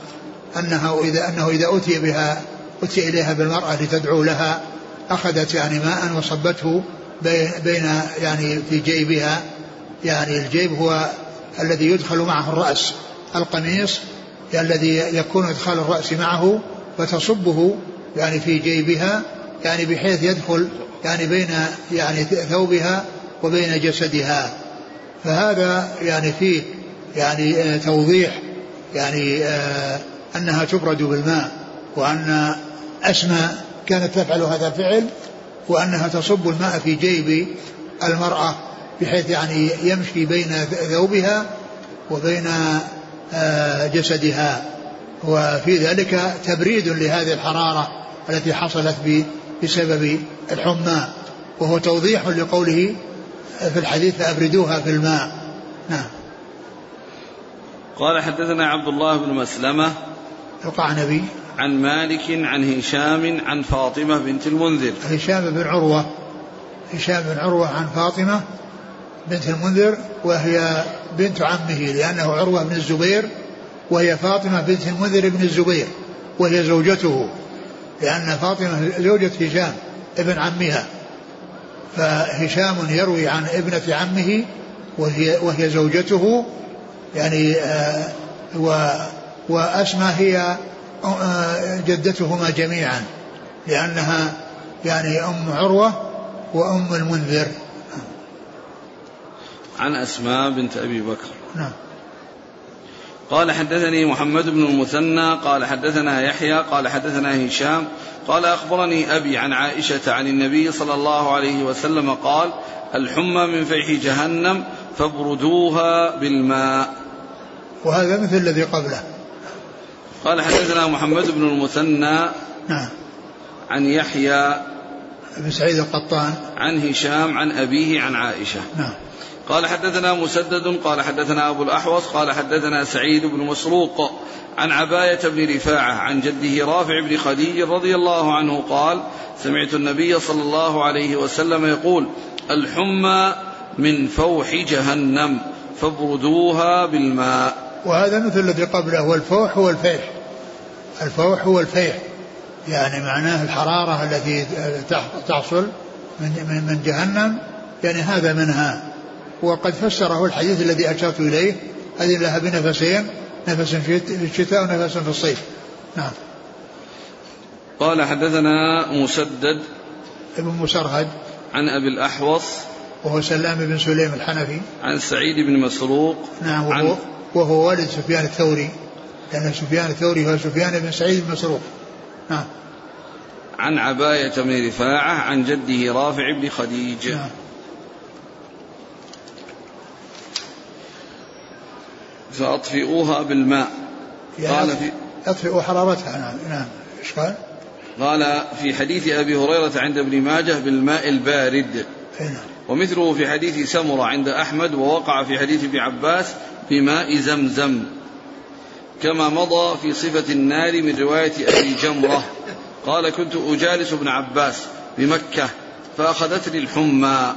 أنه إذا أنه إذا أتي بها أتي إليها بالمرأة لتدعو لها أخذت يعني ماء وصبته بين يعني في جيبها. يعني الجيب هو الذي يدخل معه الرأس القميص الذي يكون إدخال الرأس معه فتصبه يعني في جيبها يعني بحيث يدخل يعني بين يعني ثوبها وبين جسدها. فهذا يعني فيه يعني توضيح يعني آه أنها تبرد بالماء وأن أسماء كانت تفعل هذا الفعل وأنها تصب الماء في جيب المرأة بحيث يعني يمشي بين ثوبها وبين آه، جسدها. وفي ذلك تبريد لهذه الحرارة التي حصلت بسبب الحمى. وهو توضيح لقوله في الحديث فأبردوها في الماء. نعم. قال حدثنا عبد الله بن مسلمة القعنبي عن مالك عن هشام عن فاطمة بنت المنذر. هشام بن عروة. هشام بن عروة عن فاطمة بنت المنذر وهي بنت عمه لأنه عروة بن الزبير وهي فاطمة بنت المنذر بن الزبير وهي زوجته لأن فاطمة زوجة هشام ابن عمها. فهشام يروي عن ابنة عمه وهي وهي زوجته يعني آه و وأسمى هي آه، جدتهما جميعا لأنها يعني أم عروة وأم المنذر. عن أسماء بنت أبي بكر. نعم. قال حدثني محمد بن المثنى قال حدثنا يحيى قال حدثنا هشام قال أخبرني أبي عن عائشة عن النبي صلى الله عليه وسلم قال الحمى من فيح جهنم فابردوها بالماء. وهذا مثل الذي قبله. قال حدثنا محمد بن المثنى نعم. عن يحيى بن سعيد القطان. عن هشام عن أبيه عن عائشة. نعم. قال حدثنا مسدد قال حدثنا أبو الأحوص قال حدثنا سعيد بن مسروق عن عباية بن رفاعة عن جده رافع بن خديج رضي الله عنه قال سمعت النبي صلى الله عليه وسلم يقول الحمى من فوح جهنم فابردوها بالماء. وهذا مثل الذي قبله والفوح هو الفيح. الفوح هو الفيح. يعني معناه الحرارة التي تحصل من من جهنم. يعني هذا منها. وقد فسره الحديث الذي أشرت إليه هذه لها بنفسين. نفس في الشتاء ونفس في الصيف. نعم. قال حدثنا مسدد ابن مسرهد عن أبي الأحوص وهو سلام بن سليم الحنفي. عن سعيد بن مسروق نعم وهو, وهو والد سفيان الثوري. لأن سفيان الثوري هو سفيان بن سعيد بن مسروق. نعم. عن عباية بن رفاعة عن جده رافع بن خديج نعم. فأطفئوها بالماء. يعني قال في أطفئوا حرارتها نعم نعم. إيش قال؟ قال في حديث أبي هريرة عند ابن ماجه بالماء البارد. نعم. ومثله في حديث سمرة عند أحمد ووقع في حديث ابن عباس بماء زمزم. كما مضى في صفة النار من رواية أبي جمرة. قال كنت أجالس ابن عباس بمكة فأخذتني الحمى.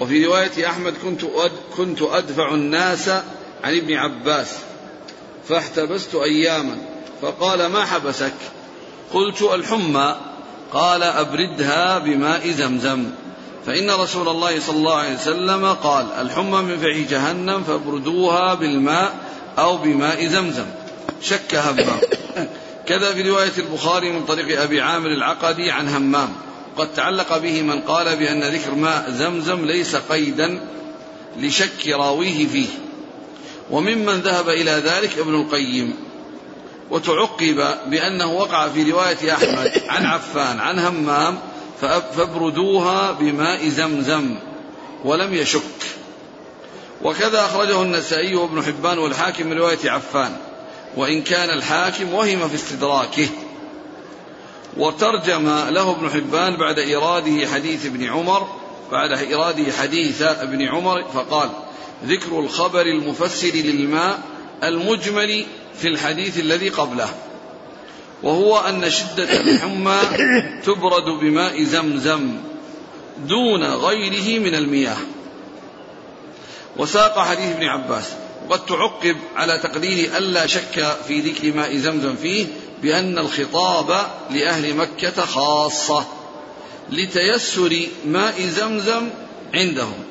وفي رواية أحمد كنت كنت أدفع الناس عن ابن عباس فاحتبست أياما فقال ما حبسك؟ قلت الحمى قال أبردها بماء زمزم. فإن رسول الله صلى الله عليه وسلم قال الحمى من فعي جهنم فابردوها بالماء أو بماء زمزم. شك همام. كذا في رواية البخاري من طريق أبي عامر العقدي عن همام. قد تعلق به من قال بأن ذكر ماء زمزم ليس قيدا لشك راويه فيه. وممن ذهب إلى ذلك ابن القيم وتعقب بأنه وقع في رواية أحمد عن عفان عن همام فابردوها بماء زمزم ولم يشك. وكذا أخرجه النسائي وابن حبان والحاكم من رواية عفان وإن كان الحاكم وهم في استدراكه. وترجم له ابن حبان بعد إراده حديث ابن عمر بعد إراده حديث ابن عمر فقال ذكر الخبر المفسر للماء المجمل في الحديث الذي قبله وهو أن شدة الحمى تبرد بماء زمزم دون غيره من المياه. وساق حديث ابن عباس وقد تعقب على تقدير ألا شك في ذكر ماء زمزم فيه بأن الخطاب لأهل مكة خاصة لتيسر ماء زمزم عندهم.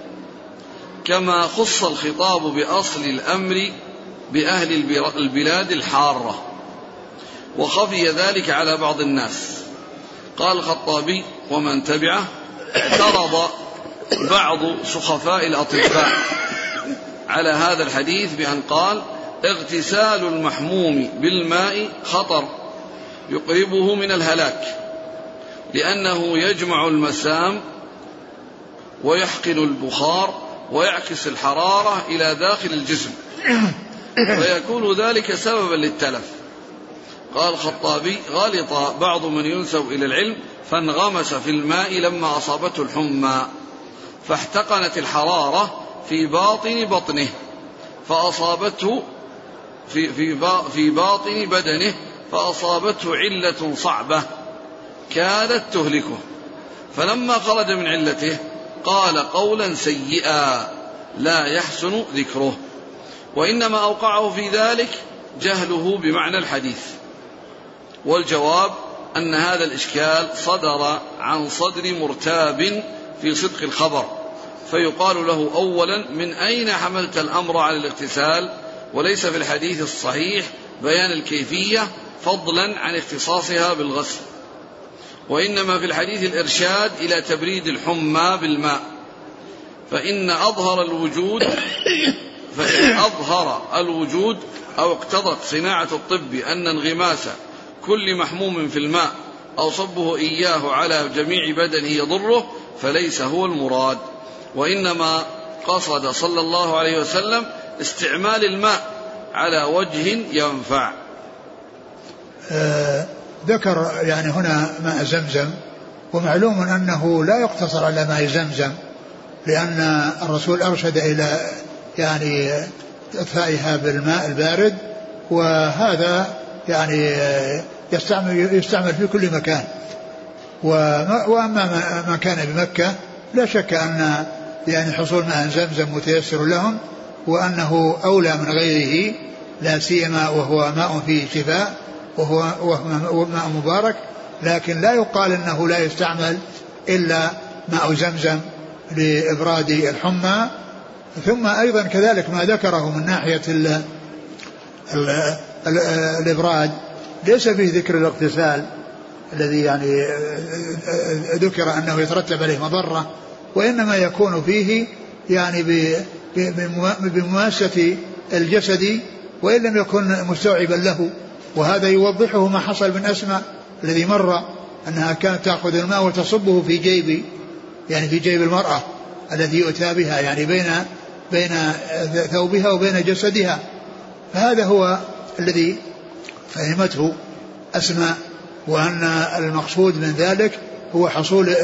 كما خص الخطاب بأصل الأمر بأهل البلاد الحارة. وخفي ذلك على بعض الناس. قال الخطابي ومن تبعه اعترض بعض سخفاء الأطباء على هذا الحديث بأن قال اغتسال المحموم بالماء خطر يقربه من الهلاك لأنه يجمع المسام ويحقن البخار ويعكس الحرارة إلى داخل الجسم. ويكون ذلك سببا للتلف. قال الخطابي غلط بعض من ينسب إلى العلم فانغمس في الماء لما أصابته الحمى فاحتقنت الحرارة في باطن بطنه فأصابته في في في باطن بدنه فأصابته علة صعبة كادت تهلكه. فلما خرج من علته قال قولا سيئا لا يحسن ذكره. وإنما أوقعه في ذلك جهله بمعنى الحديث. والجواب أن هذا الإشكال صدر عن صدر مرتاب في صدق الخبر فيقال له أولا من أين حملت الأمر على الاغتسال؟ وليس في الحديث الصحيح بيان الكيفية فضلا عن اختصاصها بالغسل. وإنما في الحديث الإرشاد إلى تبريد الحمى بالماء. فإن أظهر الوجود فإن أظهر الوجود أو اقتضت صناعة الطب أن انغماس كل محموم في الماء أو صبه إياه على جميع بدنه يضره فليس هو المراد. وإنما قصد صلى الله عليه وسلم استعمال الماء على وجه ينفع. آه ذكر يعني هنا ماء زمزم ومعلوم أنه لا يقتصر على ماء زمزم لأن الرسول أرشد إلى يعني إطفائها بالماء البارد وهذا يعني يستعمل يستعمل في كل مكان. وأما ما كان بمكة لا شك أن يعني حصول ماء زمزم متيسر لهم وأنه أولى من غيره لا سيما وهو ماء فيه شفاء. وهو, ماء مبارك لكن لا يقال إنه لا يستعمل إلا ماء زمزم لإبراد الحمى. ثم أيضا كذلك ما ذكره من ناحية ال ال ال الإبراد ليس فيه ذكر الاغتسال الذي يعني ذكر أنه يترتب عليه مضرة وإنما يكون فيه يعني بمماسه الجسد وإن لم يكن مستوعبا له. وهذا يوضحه ما حصل من أسماء الذي مر أنها كانت تأخذ الماء وتصبه في جيب يعني في جيب المرأة التي يؤتى بها يعني بين بين ثوبها وبين جسدها. فهذا هو الذي فهمته أسماء وأن المقصود من ذلك هو حصول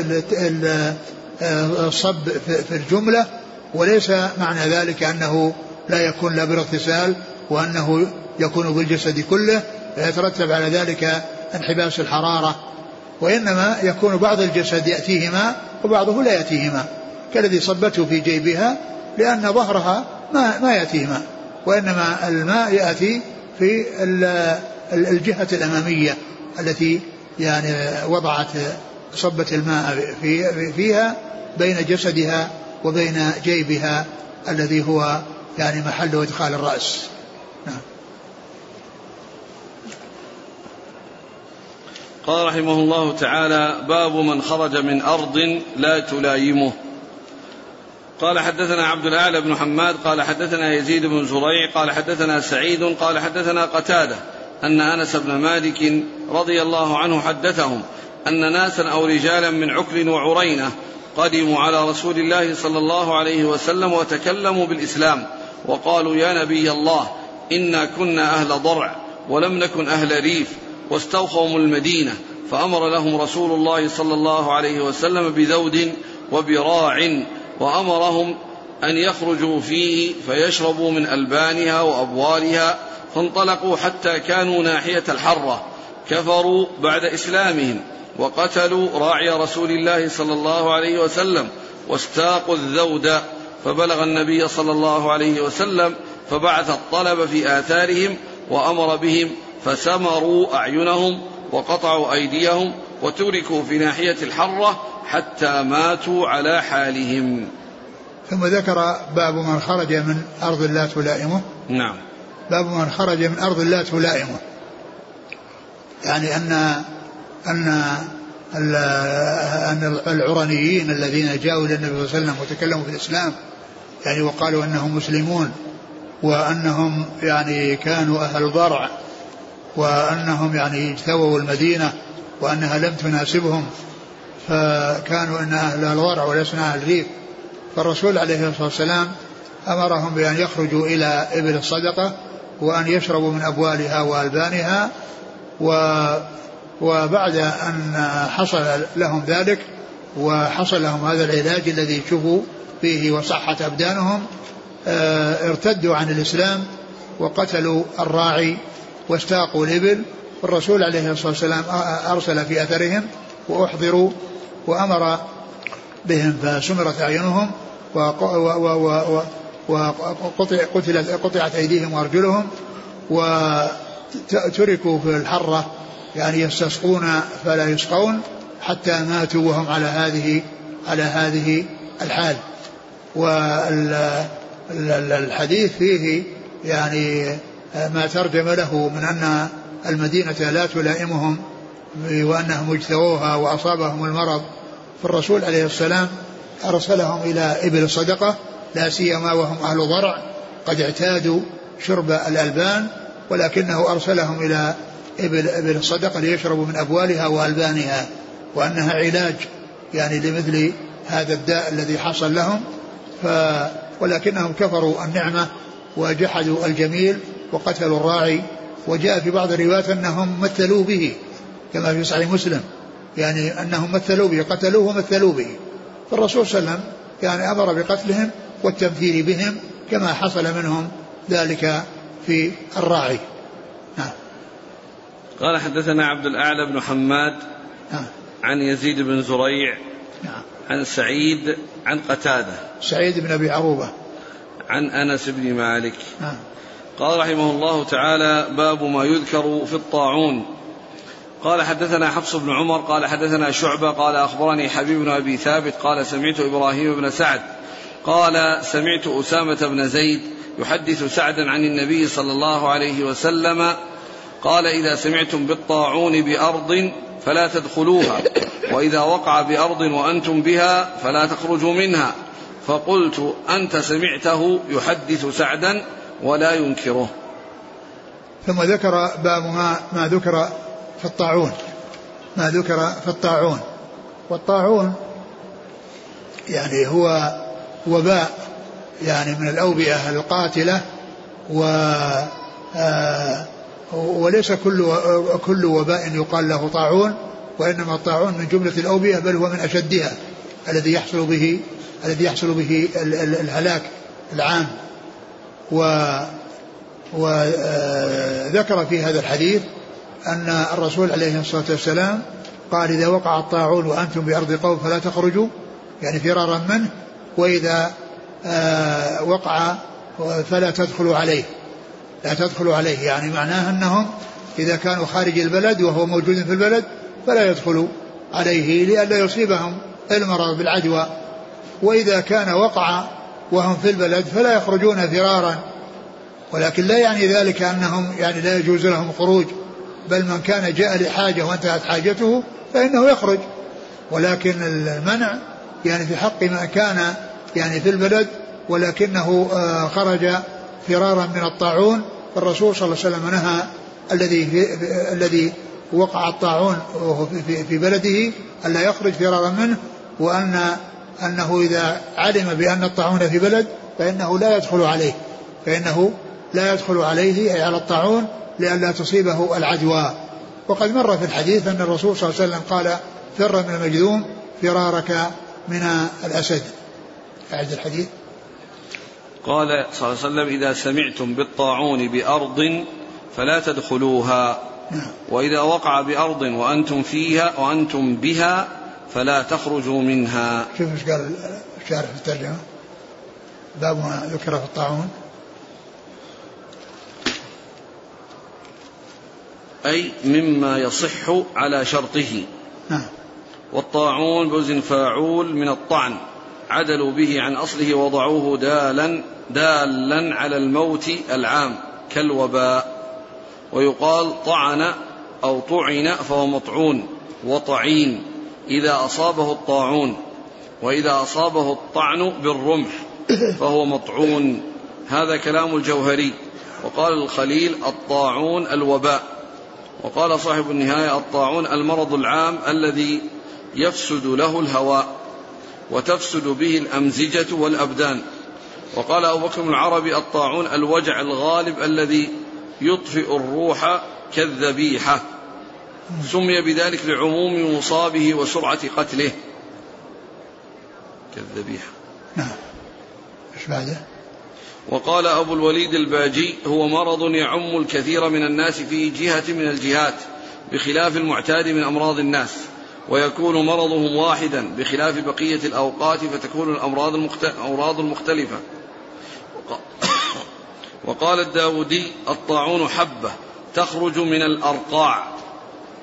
الصب في الجملة وليس معنى ذلك أنه لا يكون لا بالاغتسال وأنه يكون بالجسد كله فيترتب على ذلك انحباس الحرارة وإنما يكون بعض الجسد يأتيه ماء وبعضه لا يأتيه ماء كالذي صبته في جيبها لأن ظهرها ما, ما يأتيه ماء وإنما الماء يأتي في الجهة الأمامية التي يعني وضعت صبة الماء في فيها بين جسدها وبين جيبها الذي هو يعني محل إدخال الرأس. نعم. قال رحمه الله تعالى باب من خرج من أرض لا تلايمه. قال حدثنا عبد الأعلى بن حماد قال حدثنا يزيد بن زريع قال حدثنا سعيد قال حدثنا قتادة أن أنس بن مالك رضي الله عنه حدثهم أن ناسا أو رجالا من عكر وعرينة قدموا على رسول الله صلى الله عليه وسلم وتكلموا بالإسلام وقالوا يا نبي الله إنا كنا أهل ضرع ولم نكن أهل ريف واستوخوا المدينة فأمر لهم رسول الله صلى الله عليه وسلم بذود وبراع وأمرهم أن يخرجوا فيه فيشربوا من ألبانها وأبوالها فانطلقوا حتى كانوا ناحية الحرة كفروا بعد إسلامهم وقتلوا راعي رسول الله صلى الله عليه وسلم واستاقوا الذود فبلغ النبي صلى الله عليه وسلم فبعث الطلب في آثارهم وأمر بهم فسمروا أعينهم وقطعوا أيديهم وتركوا في ناحية الحرة حتى ماتوا على حالهم. ثم ذكر باب من خرج من أرض لا تلائمه. نعم. باب من خرج من أرض لا تلائمه. يعني أن أن أن العرنيين الذين جاءوا إلى النبي صلى الله عليه وسلم وتكلموا في الإسلام يعني وقالوا أنهم مسلمون وأنهم يعني كانوا أهل ضرع. وأنهم يعني اجتووا المدينة وأنها لم تناسبهم فكانوا أن أهل الورع ولسنا أهل الريف فالرسول عليه الصلاة والسلام أمرهم بأن يخرجوا إلى إبل الصدقة وأن يشربوا من أبوالها وألبانها و وبعد أن حصل لهم ذلك وحصل لهم هذا العلاج الذي شفوا فيه وصحت أبدانهم آه، ارتدوا عن الإسلام وقتلوا الراعي واستاقوا الإبل والرسول عليه الصلاة والسلام أرسل في أثرهم وأحضروا وأمر بهم فسمرت أعينهم وقطعت قطعت أيديهم وأرجلهم وتركوا في الحرة يعني يستسقون فلا يسقون حتى ماتوا وهم على هذه على هذه الحال. والحديث فيه يعني ما ترجم له من أن المدينة لا تلائمهم وأنهم اجتووها وأصابهم المرض فالرسول عليه السلام أرسلهم إلى إبل الصدقة لا سيما وهم أهل ضرع قد اعتادوا شرب الألبان ولكنه أرسلهم إلى إبل, إبل الصدقة ليشربوا من أبوالها وألبانها وأنها علاج يعني لمثل هذا الداء الذي حصل لهم ف ولكنهم كفروا النعمة وجحدوا الجميل وقتلوا الراعي وجاء في بعض الروايات أنهم مثلوا به كما في صحيح مسلم يعني أنهم مثلوا به قتلوه ومثلوا به. فالرسول صلى الله عليه وسلم يعني أمر بقتلهم والتمثيل بهم كما حصل منهم ذلك في الراعي. نعم. قال حدثنا عبد الأعلى بن حماد نعم. عن يزيد بن زريع نعم. عن سعيد عن قتادة سعيد بن أبي عروبة. عن أنس بن مالك نعم. قال رحمه الله تعالى باب ما يذكر في الطاعون. قال حدثنا حفص بن عمر قال حدثنا شعبة قال أخبرني حبيب بن أبي ثابت قال سمعت إبراهيم بن سعد. قال سمعت أسامة بن زيد يحدث سعدا عن النبي صلى الله عليه وسلم قال إذا سمعتم بالطاعون بأرض فلا تدخلوها وإذا وقع بأرض وأنتم بها فلا تخرجوا منها. فقلت أنت سمعته يحدث سعدا ولا ينكره. ثم ذكر باب ما, ما ذكر في الطاعون. ما ذكر في الطاعون. والطاعون يعني هو وباء يعني من الأوبئة القاتلة و آه وليس كل كل وباء يقال له طاعون وإنما الطاعون من جملة الأوبئة بل هو من أشدها الذي يحصل به الذي يحصل به الهلاك العام. و وذكر في هذا الحديث أن الرسول عليه الصلاة والسلام قال إذا وقع الطاعون وأنتم بأرض قوم فلا تخرجوا يعني فرارا منه وإذا آه، وقع فلا تدخلوا عليه. لا تدخلوا عليه يعني معناه أنهم إذا كانوا خارج البلد وهو موجود في البلد فلا يدخلوا عليه لئلا يصيبهم المرض بالعدوى. وإذا كان وقع وهم في البلد فلا يخرجون فرارا ولكن لا يعني ذلك أنهم يعني لا يجوز لهم الخروج بل من كان جاء لحاجة وانتهت حاجته فإنه يخرج. ولكن المنع يعني في حق ما كان يعني في البلد ولكنه آه، خرج فرارا من الطاعون. فالرسول صلى الله عليه وسلم نهى الذي في الذي وقع الطاعون في, بلده ألا يخرج فرارا منه وأن أنه إذا علم بأن الطاعون في بلد فإنه لا يدخل عليه فإنه لا يدخل عليه أي على الطاعون لئلا تصيبه العدوى. وقد مر في الحديث أن الرسول صلى الله عليه وسلم قال فر من المجذوم فرارك من الأسد. أعد الحديث. قال صلى الله عليه وسلم إذا سمعتم بالطاعون بأرض فلا تدخلوها نعم. وإذا وقع بأرض وأنتم فيها وأنتم بها فلا تخرجوا منها. شوف إيش قال الشارح في الترجمة؟ باب ما ذكر في الطاعون. أي مما يصح على شرطه. نعم والطاعون بوزن فاعول من الطعن. عدلوا به عن أصله وضعوه دالا دالا على الموت العام كالوباء. ويقال طعن أو طعن فهو مطعون وطعين. إذا أصابه الطاعون وإذا أصابه الطعن بالرمح فهو مطعون. هذا كلام الجوهري. وقال الخليل الطاعون الوباء. وقال صاحب النهاية الطاعون المرض العام الذي يفسد له الهواء وتفسد به الأمزجة والأبدان. وقال أبو بكر العربي الطاعون الوجع الغالب الذي يطفئ الروح كالذبيحة. سمي بذلك لعموم مصابه وسرعة قتله. كالذبيحة. نعم. إيش بعده؟ وقال أبو الوليد الباجي هو مرض يعم الكثير من الناس في جهة من الجهات بخلاف المعتاد من أمراض الناس ويكون مرضهم واحدا بخلاف بقية الأوقات فتكون الأمراض الأمراض المختلفة وقال الداودي الطاعون حبة تخرج من الأرقاع.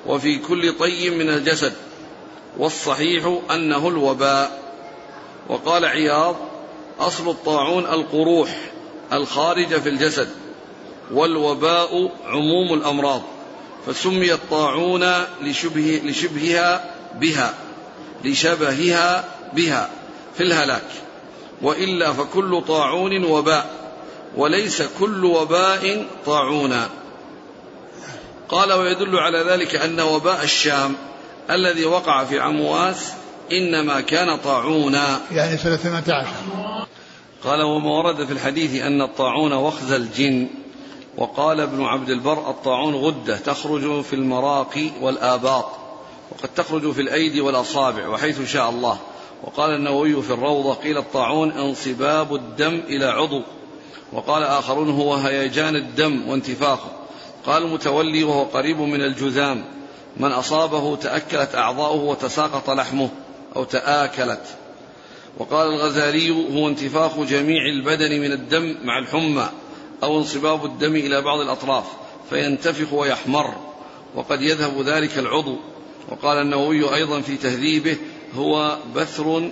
وفي كل طي من الجسد والصحيح أنه الوباء. وقال عياض أصل الطاعون القروح الخارجة في الجسد والوباء عموم الأمراض فسمي الطاعون لشبه لشبهها بها لشبهها بها في الهلاك. وإلا فكل طاعون وباء وليس كل وباء طاعونا. قال ويدل على ذلك أن وباء الشام الذي وقع في عمواس إنما كان طاعونا يعني سنة 18 قال وما ورد في الحديث أن الطاعون وخز الجن. وقال ابن عبد البر الطاعون غدة تخرج في المراقي والآباط وقد تخرج في الأيدي والأصابع وحيث شاء الله. وقال النووي في الروضة قيل الطاعون انصباب الدم إلى عضو. وقال آخرون هو هيجان الدم وانتفاخه. قال المتولي وهو قريب من الجذام من أصابه تأكلت أعضاؤه وتساقط لحمه أو تآكلت. وقال الغزالي هو انتفاخ جميع البدن من الدم مع الحمى أو انصباب الدم إلى بعض الأطراف فينتفخ ويحمر وقد يذهب ذلك العضو. وقال النووي أيضا في تهذيبه هو بثر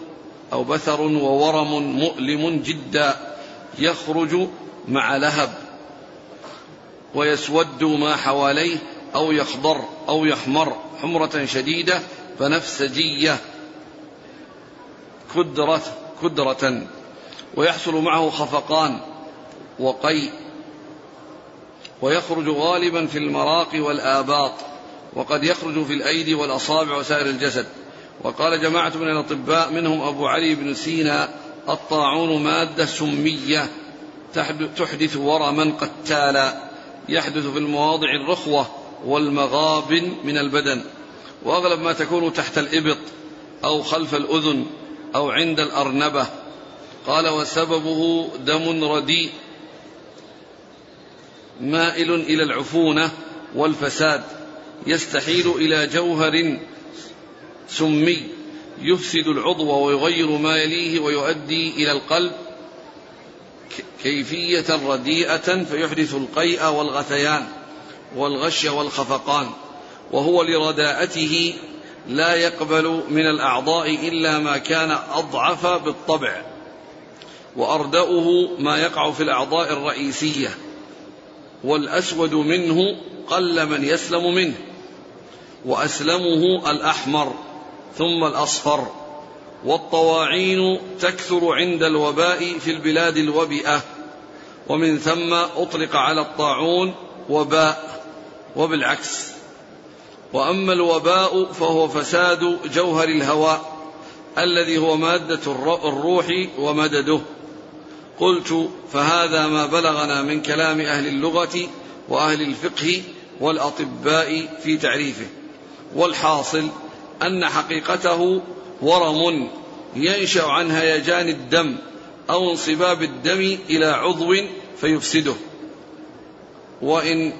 أو بثر وورم مؤلم جدا يخرج مع لهب. ويسود ما حواليه أو يخضر أو يحمر حمرة شديدة فنفسجية كدرة كدرة. ويحصل معه خفقان وقيء ويخرج غالبا في المراق والآباط. وقد يخرج في الأيدي والأصابع وسائر الجسد. وقال جماعة من الأطباء منهم أبو علي بن سينا الطاعون مادة سمية تحدث ورما قتالا. يحدث في المواضع الرخوة والمغابن من البدن. وأغلب ما تكون تحت الإبط أو خلف الأذن أو عند الأرنبة. قال وسببه دم رديء مائل إلى العفونة والفساد يستحيل إلى جوهر سمي يفسد العضو ويغير ما يليه ويؤدي إلى القلب. كيفية رديئة فيحدث القيء والغثيان والغش والخفقان وهو لرداءته لا يقبل من الأعضاء إلا ما كان أضعف بالطبع وأردأه ما يقع في الأعضاء الرئيسية والأسود منه قل من يسلم منه وأسلمه الأحمر ثم الأصفر. والطواعين تكثر عند الوباء في البلاد الوبئة ومن ثم أطلق على الطاعون وباء وبالعكس. وأما الوباء فهو فساد جوهر الهواء الذي هو مادة الروح ومدده. قلت فهذا ما بلغنا من كلام أهل اللغة وأهل الفقه والأطباء في تعريفه. والحاصل أن حقيقته ورم ينشأ عن هيجان الدم أو انصباب الدم إلى عضو فيفسده. وإن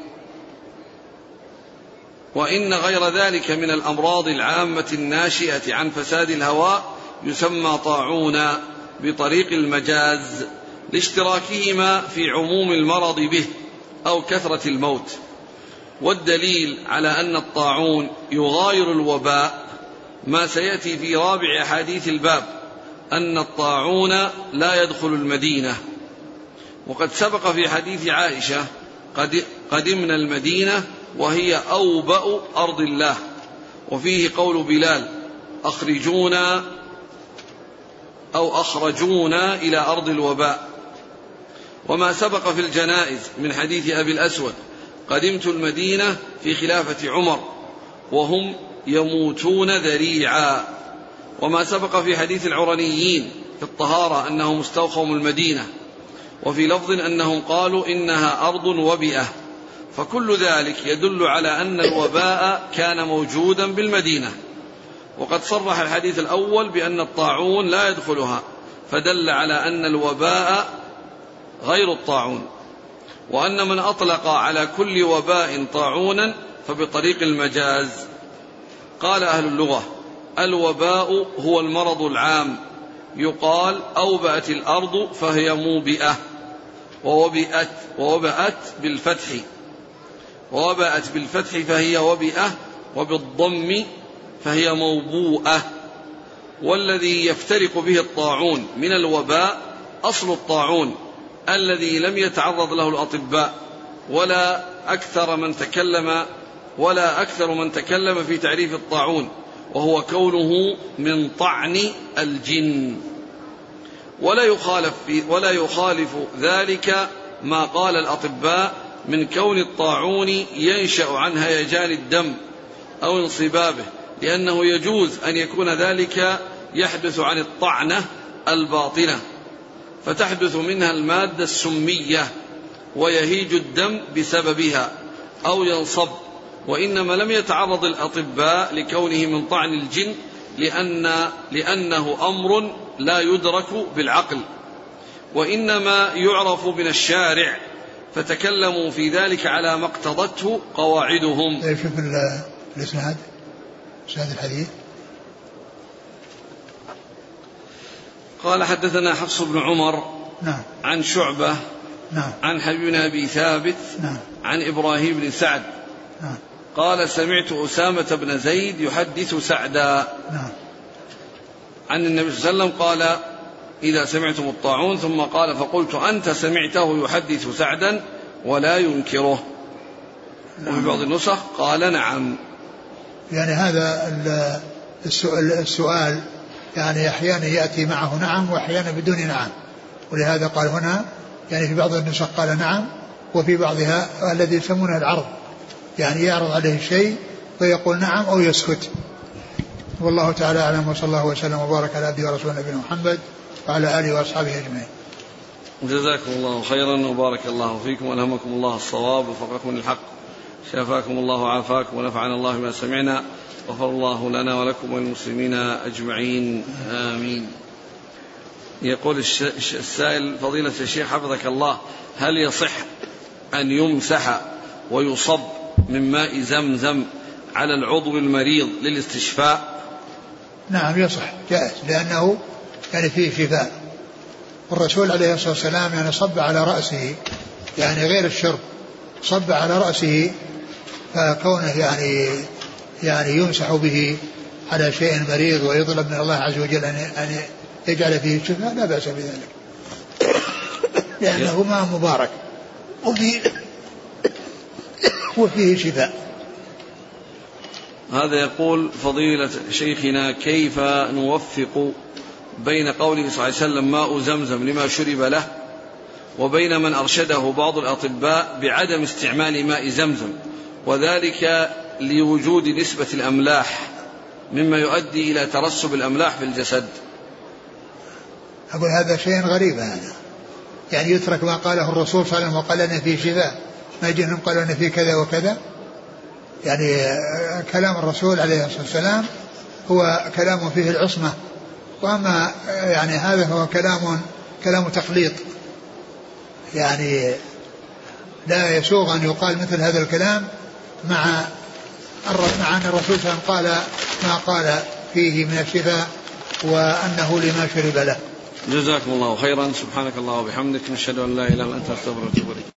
وإن غير ذلك من الأمراض العامة الناشئة عن فساد الهواء يسمى طاعونا بطريق المجاز لاشتراكهما في عموم المرض به أو كثرة الموت. والدليل على أن الطاعون يغاير الوباء ما سيأتي في رابع أحاديث الباب أن الطاعون لا يدخل المدينة. وقد سبق في حديث عائشة قدمنا المدينة وهي أوبأ أرض الله. وفيه قول بلال أخرجونا أو أخرجونا إلى أرض الوباء. وما سبق في الجنائز من حديث أبي الأسود قدمت المدينة في خلافة عمر وهم يموتون ذريعا. وما سبق في حديث العرنيين في الطهارة أنهم استوخوا المدينة وفي لفظ أنهم قالوا إنها أرض وبئة. فكل ذلك يدل على أن الوباء كان موجودا بالمدينة. وقد صرح الحديث الأول بأن الطاعون لا يدخلها فدل على أن الوباء غير الطاعون. وأن من أطلق على كل وباء طاعونا فبطريق المجاز. قال أهل اللغة الوباء هو المرض العام. يقال أوبأت الأرض فهي موبئة ووبئت ووبأت بالفتح. ووبأت بالفتح فهي وبئة وبالضم فهي موبوءة. والذي يفترق به الطاعون من الوباء أصل الطاعون الذي لم يتعرض له الأطباء ولا أكثر من تكلم ولا أكثر من تكلم في تعريف الطاعون وهو كونه من طعن الجن. ولا يخالف في ولا يخالف ذلك ما قال الأطباء من كون الطاعون ينشأ عن هيجان الدم أو انصبابه لأنه يجوز أن يكون ذلك يحدث عن الطعنة الباطنة. فتحدث منها المادة السمية ويهيج الدم بسببها أو ينصب. وإنما لم يتعرض الأطباء لكونه من طعن الجن لأن لأنه أمر لا يدرك بالعقل. وإنما يعرف من الشارع فتكلموا في ذلك على ما اقتضته قواعدهم. إيه، شوف الإسناد إسناد الحديث. قال حدثنا حفص بن عمر نعم. عن شعبة نعم. عن حبيب أبي ثابت نعم. عن إبراهيم بن سعد. نعم. قال سمعت أسامة بن زيد يحدث سعدا. نعم. عن النبي صلى الله عليه وسلم قال إذا سمعتم الطاعون ثم قال فقلت أنت سمعته يحدث سعدا ولا ينكره. وفي بعض النسخ قال نعم. يعني هذا السؤال, السؤال يعني أحيانا يأتي معه نعم وأحيانا بدون نعم. ولهذا قال هنا يعني في بعض النسخ قال نعم وفي بعضها الذي يسمونه العرض. يعني يعرض عليه الشيء فيقول نعم أو يسكت. والله تعالى أعلم وصلى الله وسلم وبارك على عبده ورسوله نبينا محمد وعلى آله وأصحابه أجمعين. جزاكم الله خيرا وبارك الله فيكم وألهمكم الله الصواب وفقكم للحق شافاكم الله وعافاكم ونفعنا الله بما سمعنا. غفر الله لنا ولكم وللمسلمين أجمعين. آمين. يقول السائل فضيلة الشيخ حفظك الله هل يصح أن يمسح ويصب من ماء زمزم على العضو المريض للاستشفاء؟ نعم يصح. جائز لأنه يعني فيه شفاء. والرسول عليه الصلاة والسلام يعني صب على رأسه يعني غير الشرب صب على رأسه فكونه يعني يعني يمسح به على شيء مريض ويطلب من الله عز وجل أن يجعل فيه الشفاء لا بأس بذلك. لأنه ماء مبارك. وفيه وفيه شفاء. هذا يقول فضيلة شيخنا كيف نوفق بين قوله صلى الله عليه وسلم ماء زمزم لما شرب له وبين من أرشده بعض الأطباء بعدم استعمال ماء زمزم وذلك لوجود نسبة الأملاح مما يؤدي إلى ترسب الأملاح في الجسد. أقول هذا شيء غريب هذا. يعني يترك ما قاله الرسول صلى الله عليه وسلم وقال أن فيه شفاء. ما يجيهم قالوا أن فيه كذا وكذا. يعني كلام الرسول عليه الصلاة والسلام هو كلام فيه العصمة. وأما يعني هذا هو كلام كلام تخليط. يعني لا يسوغ أن يقال مثل هذا الكلام مع مع أن الرسول صلى الله عليه وسلم قال ما قال فيه من الشفاء وأنه لما شرب له. جزاكم الله خيرا. سبحانك الله وبحمدك. نشهد أن لا إله إلا أنت أستغفرك وأتوب إليك.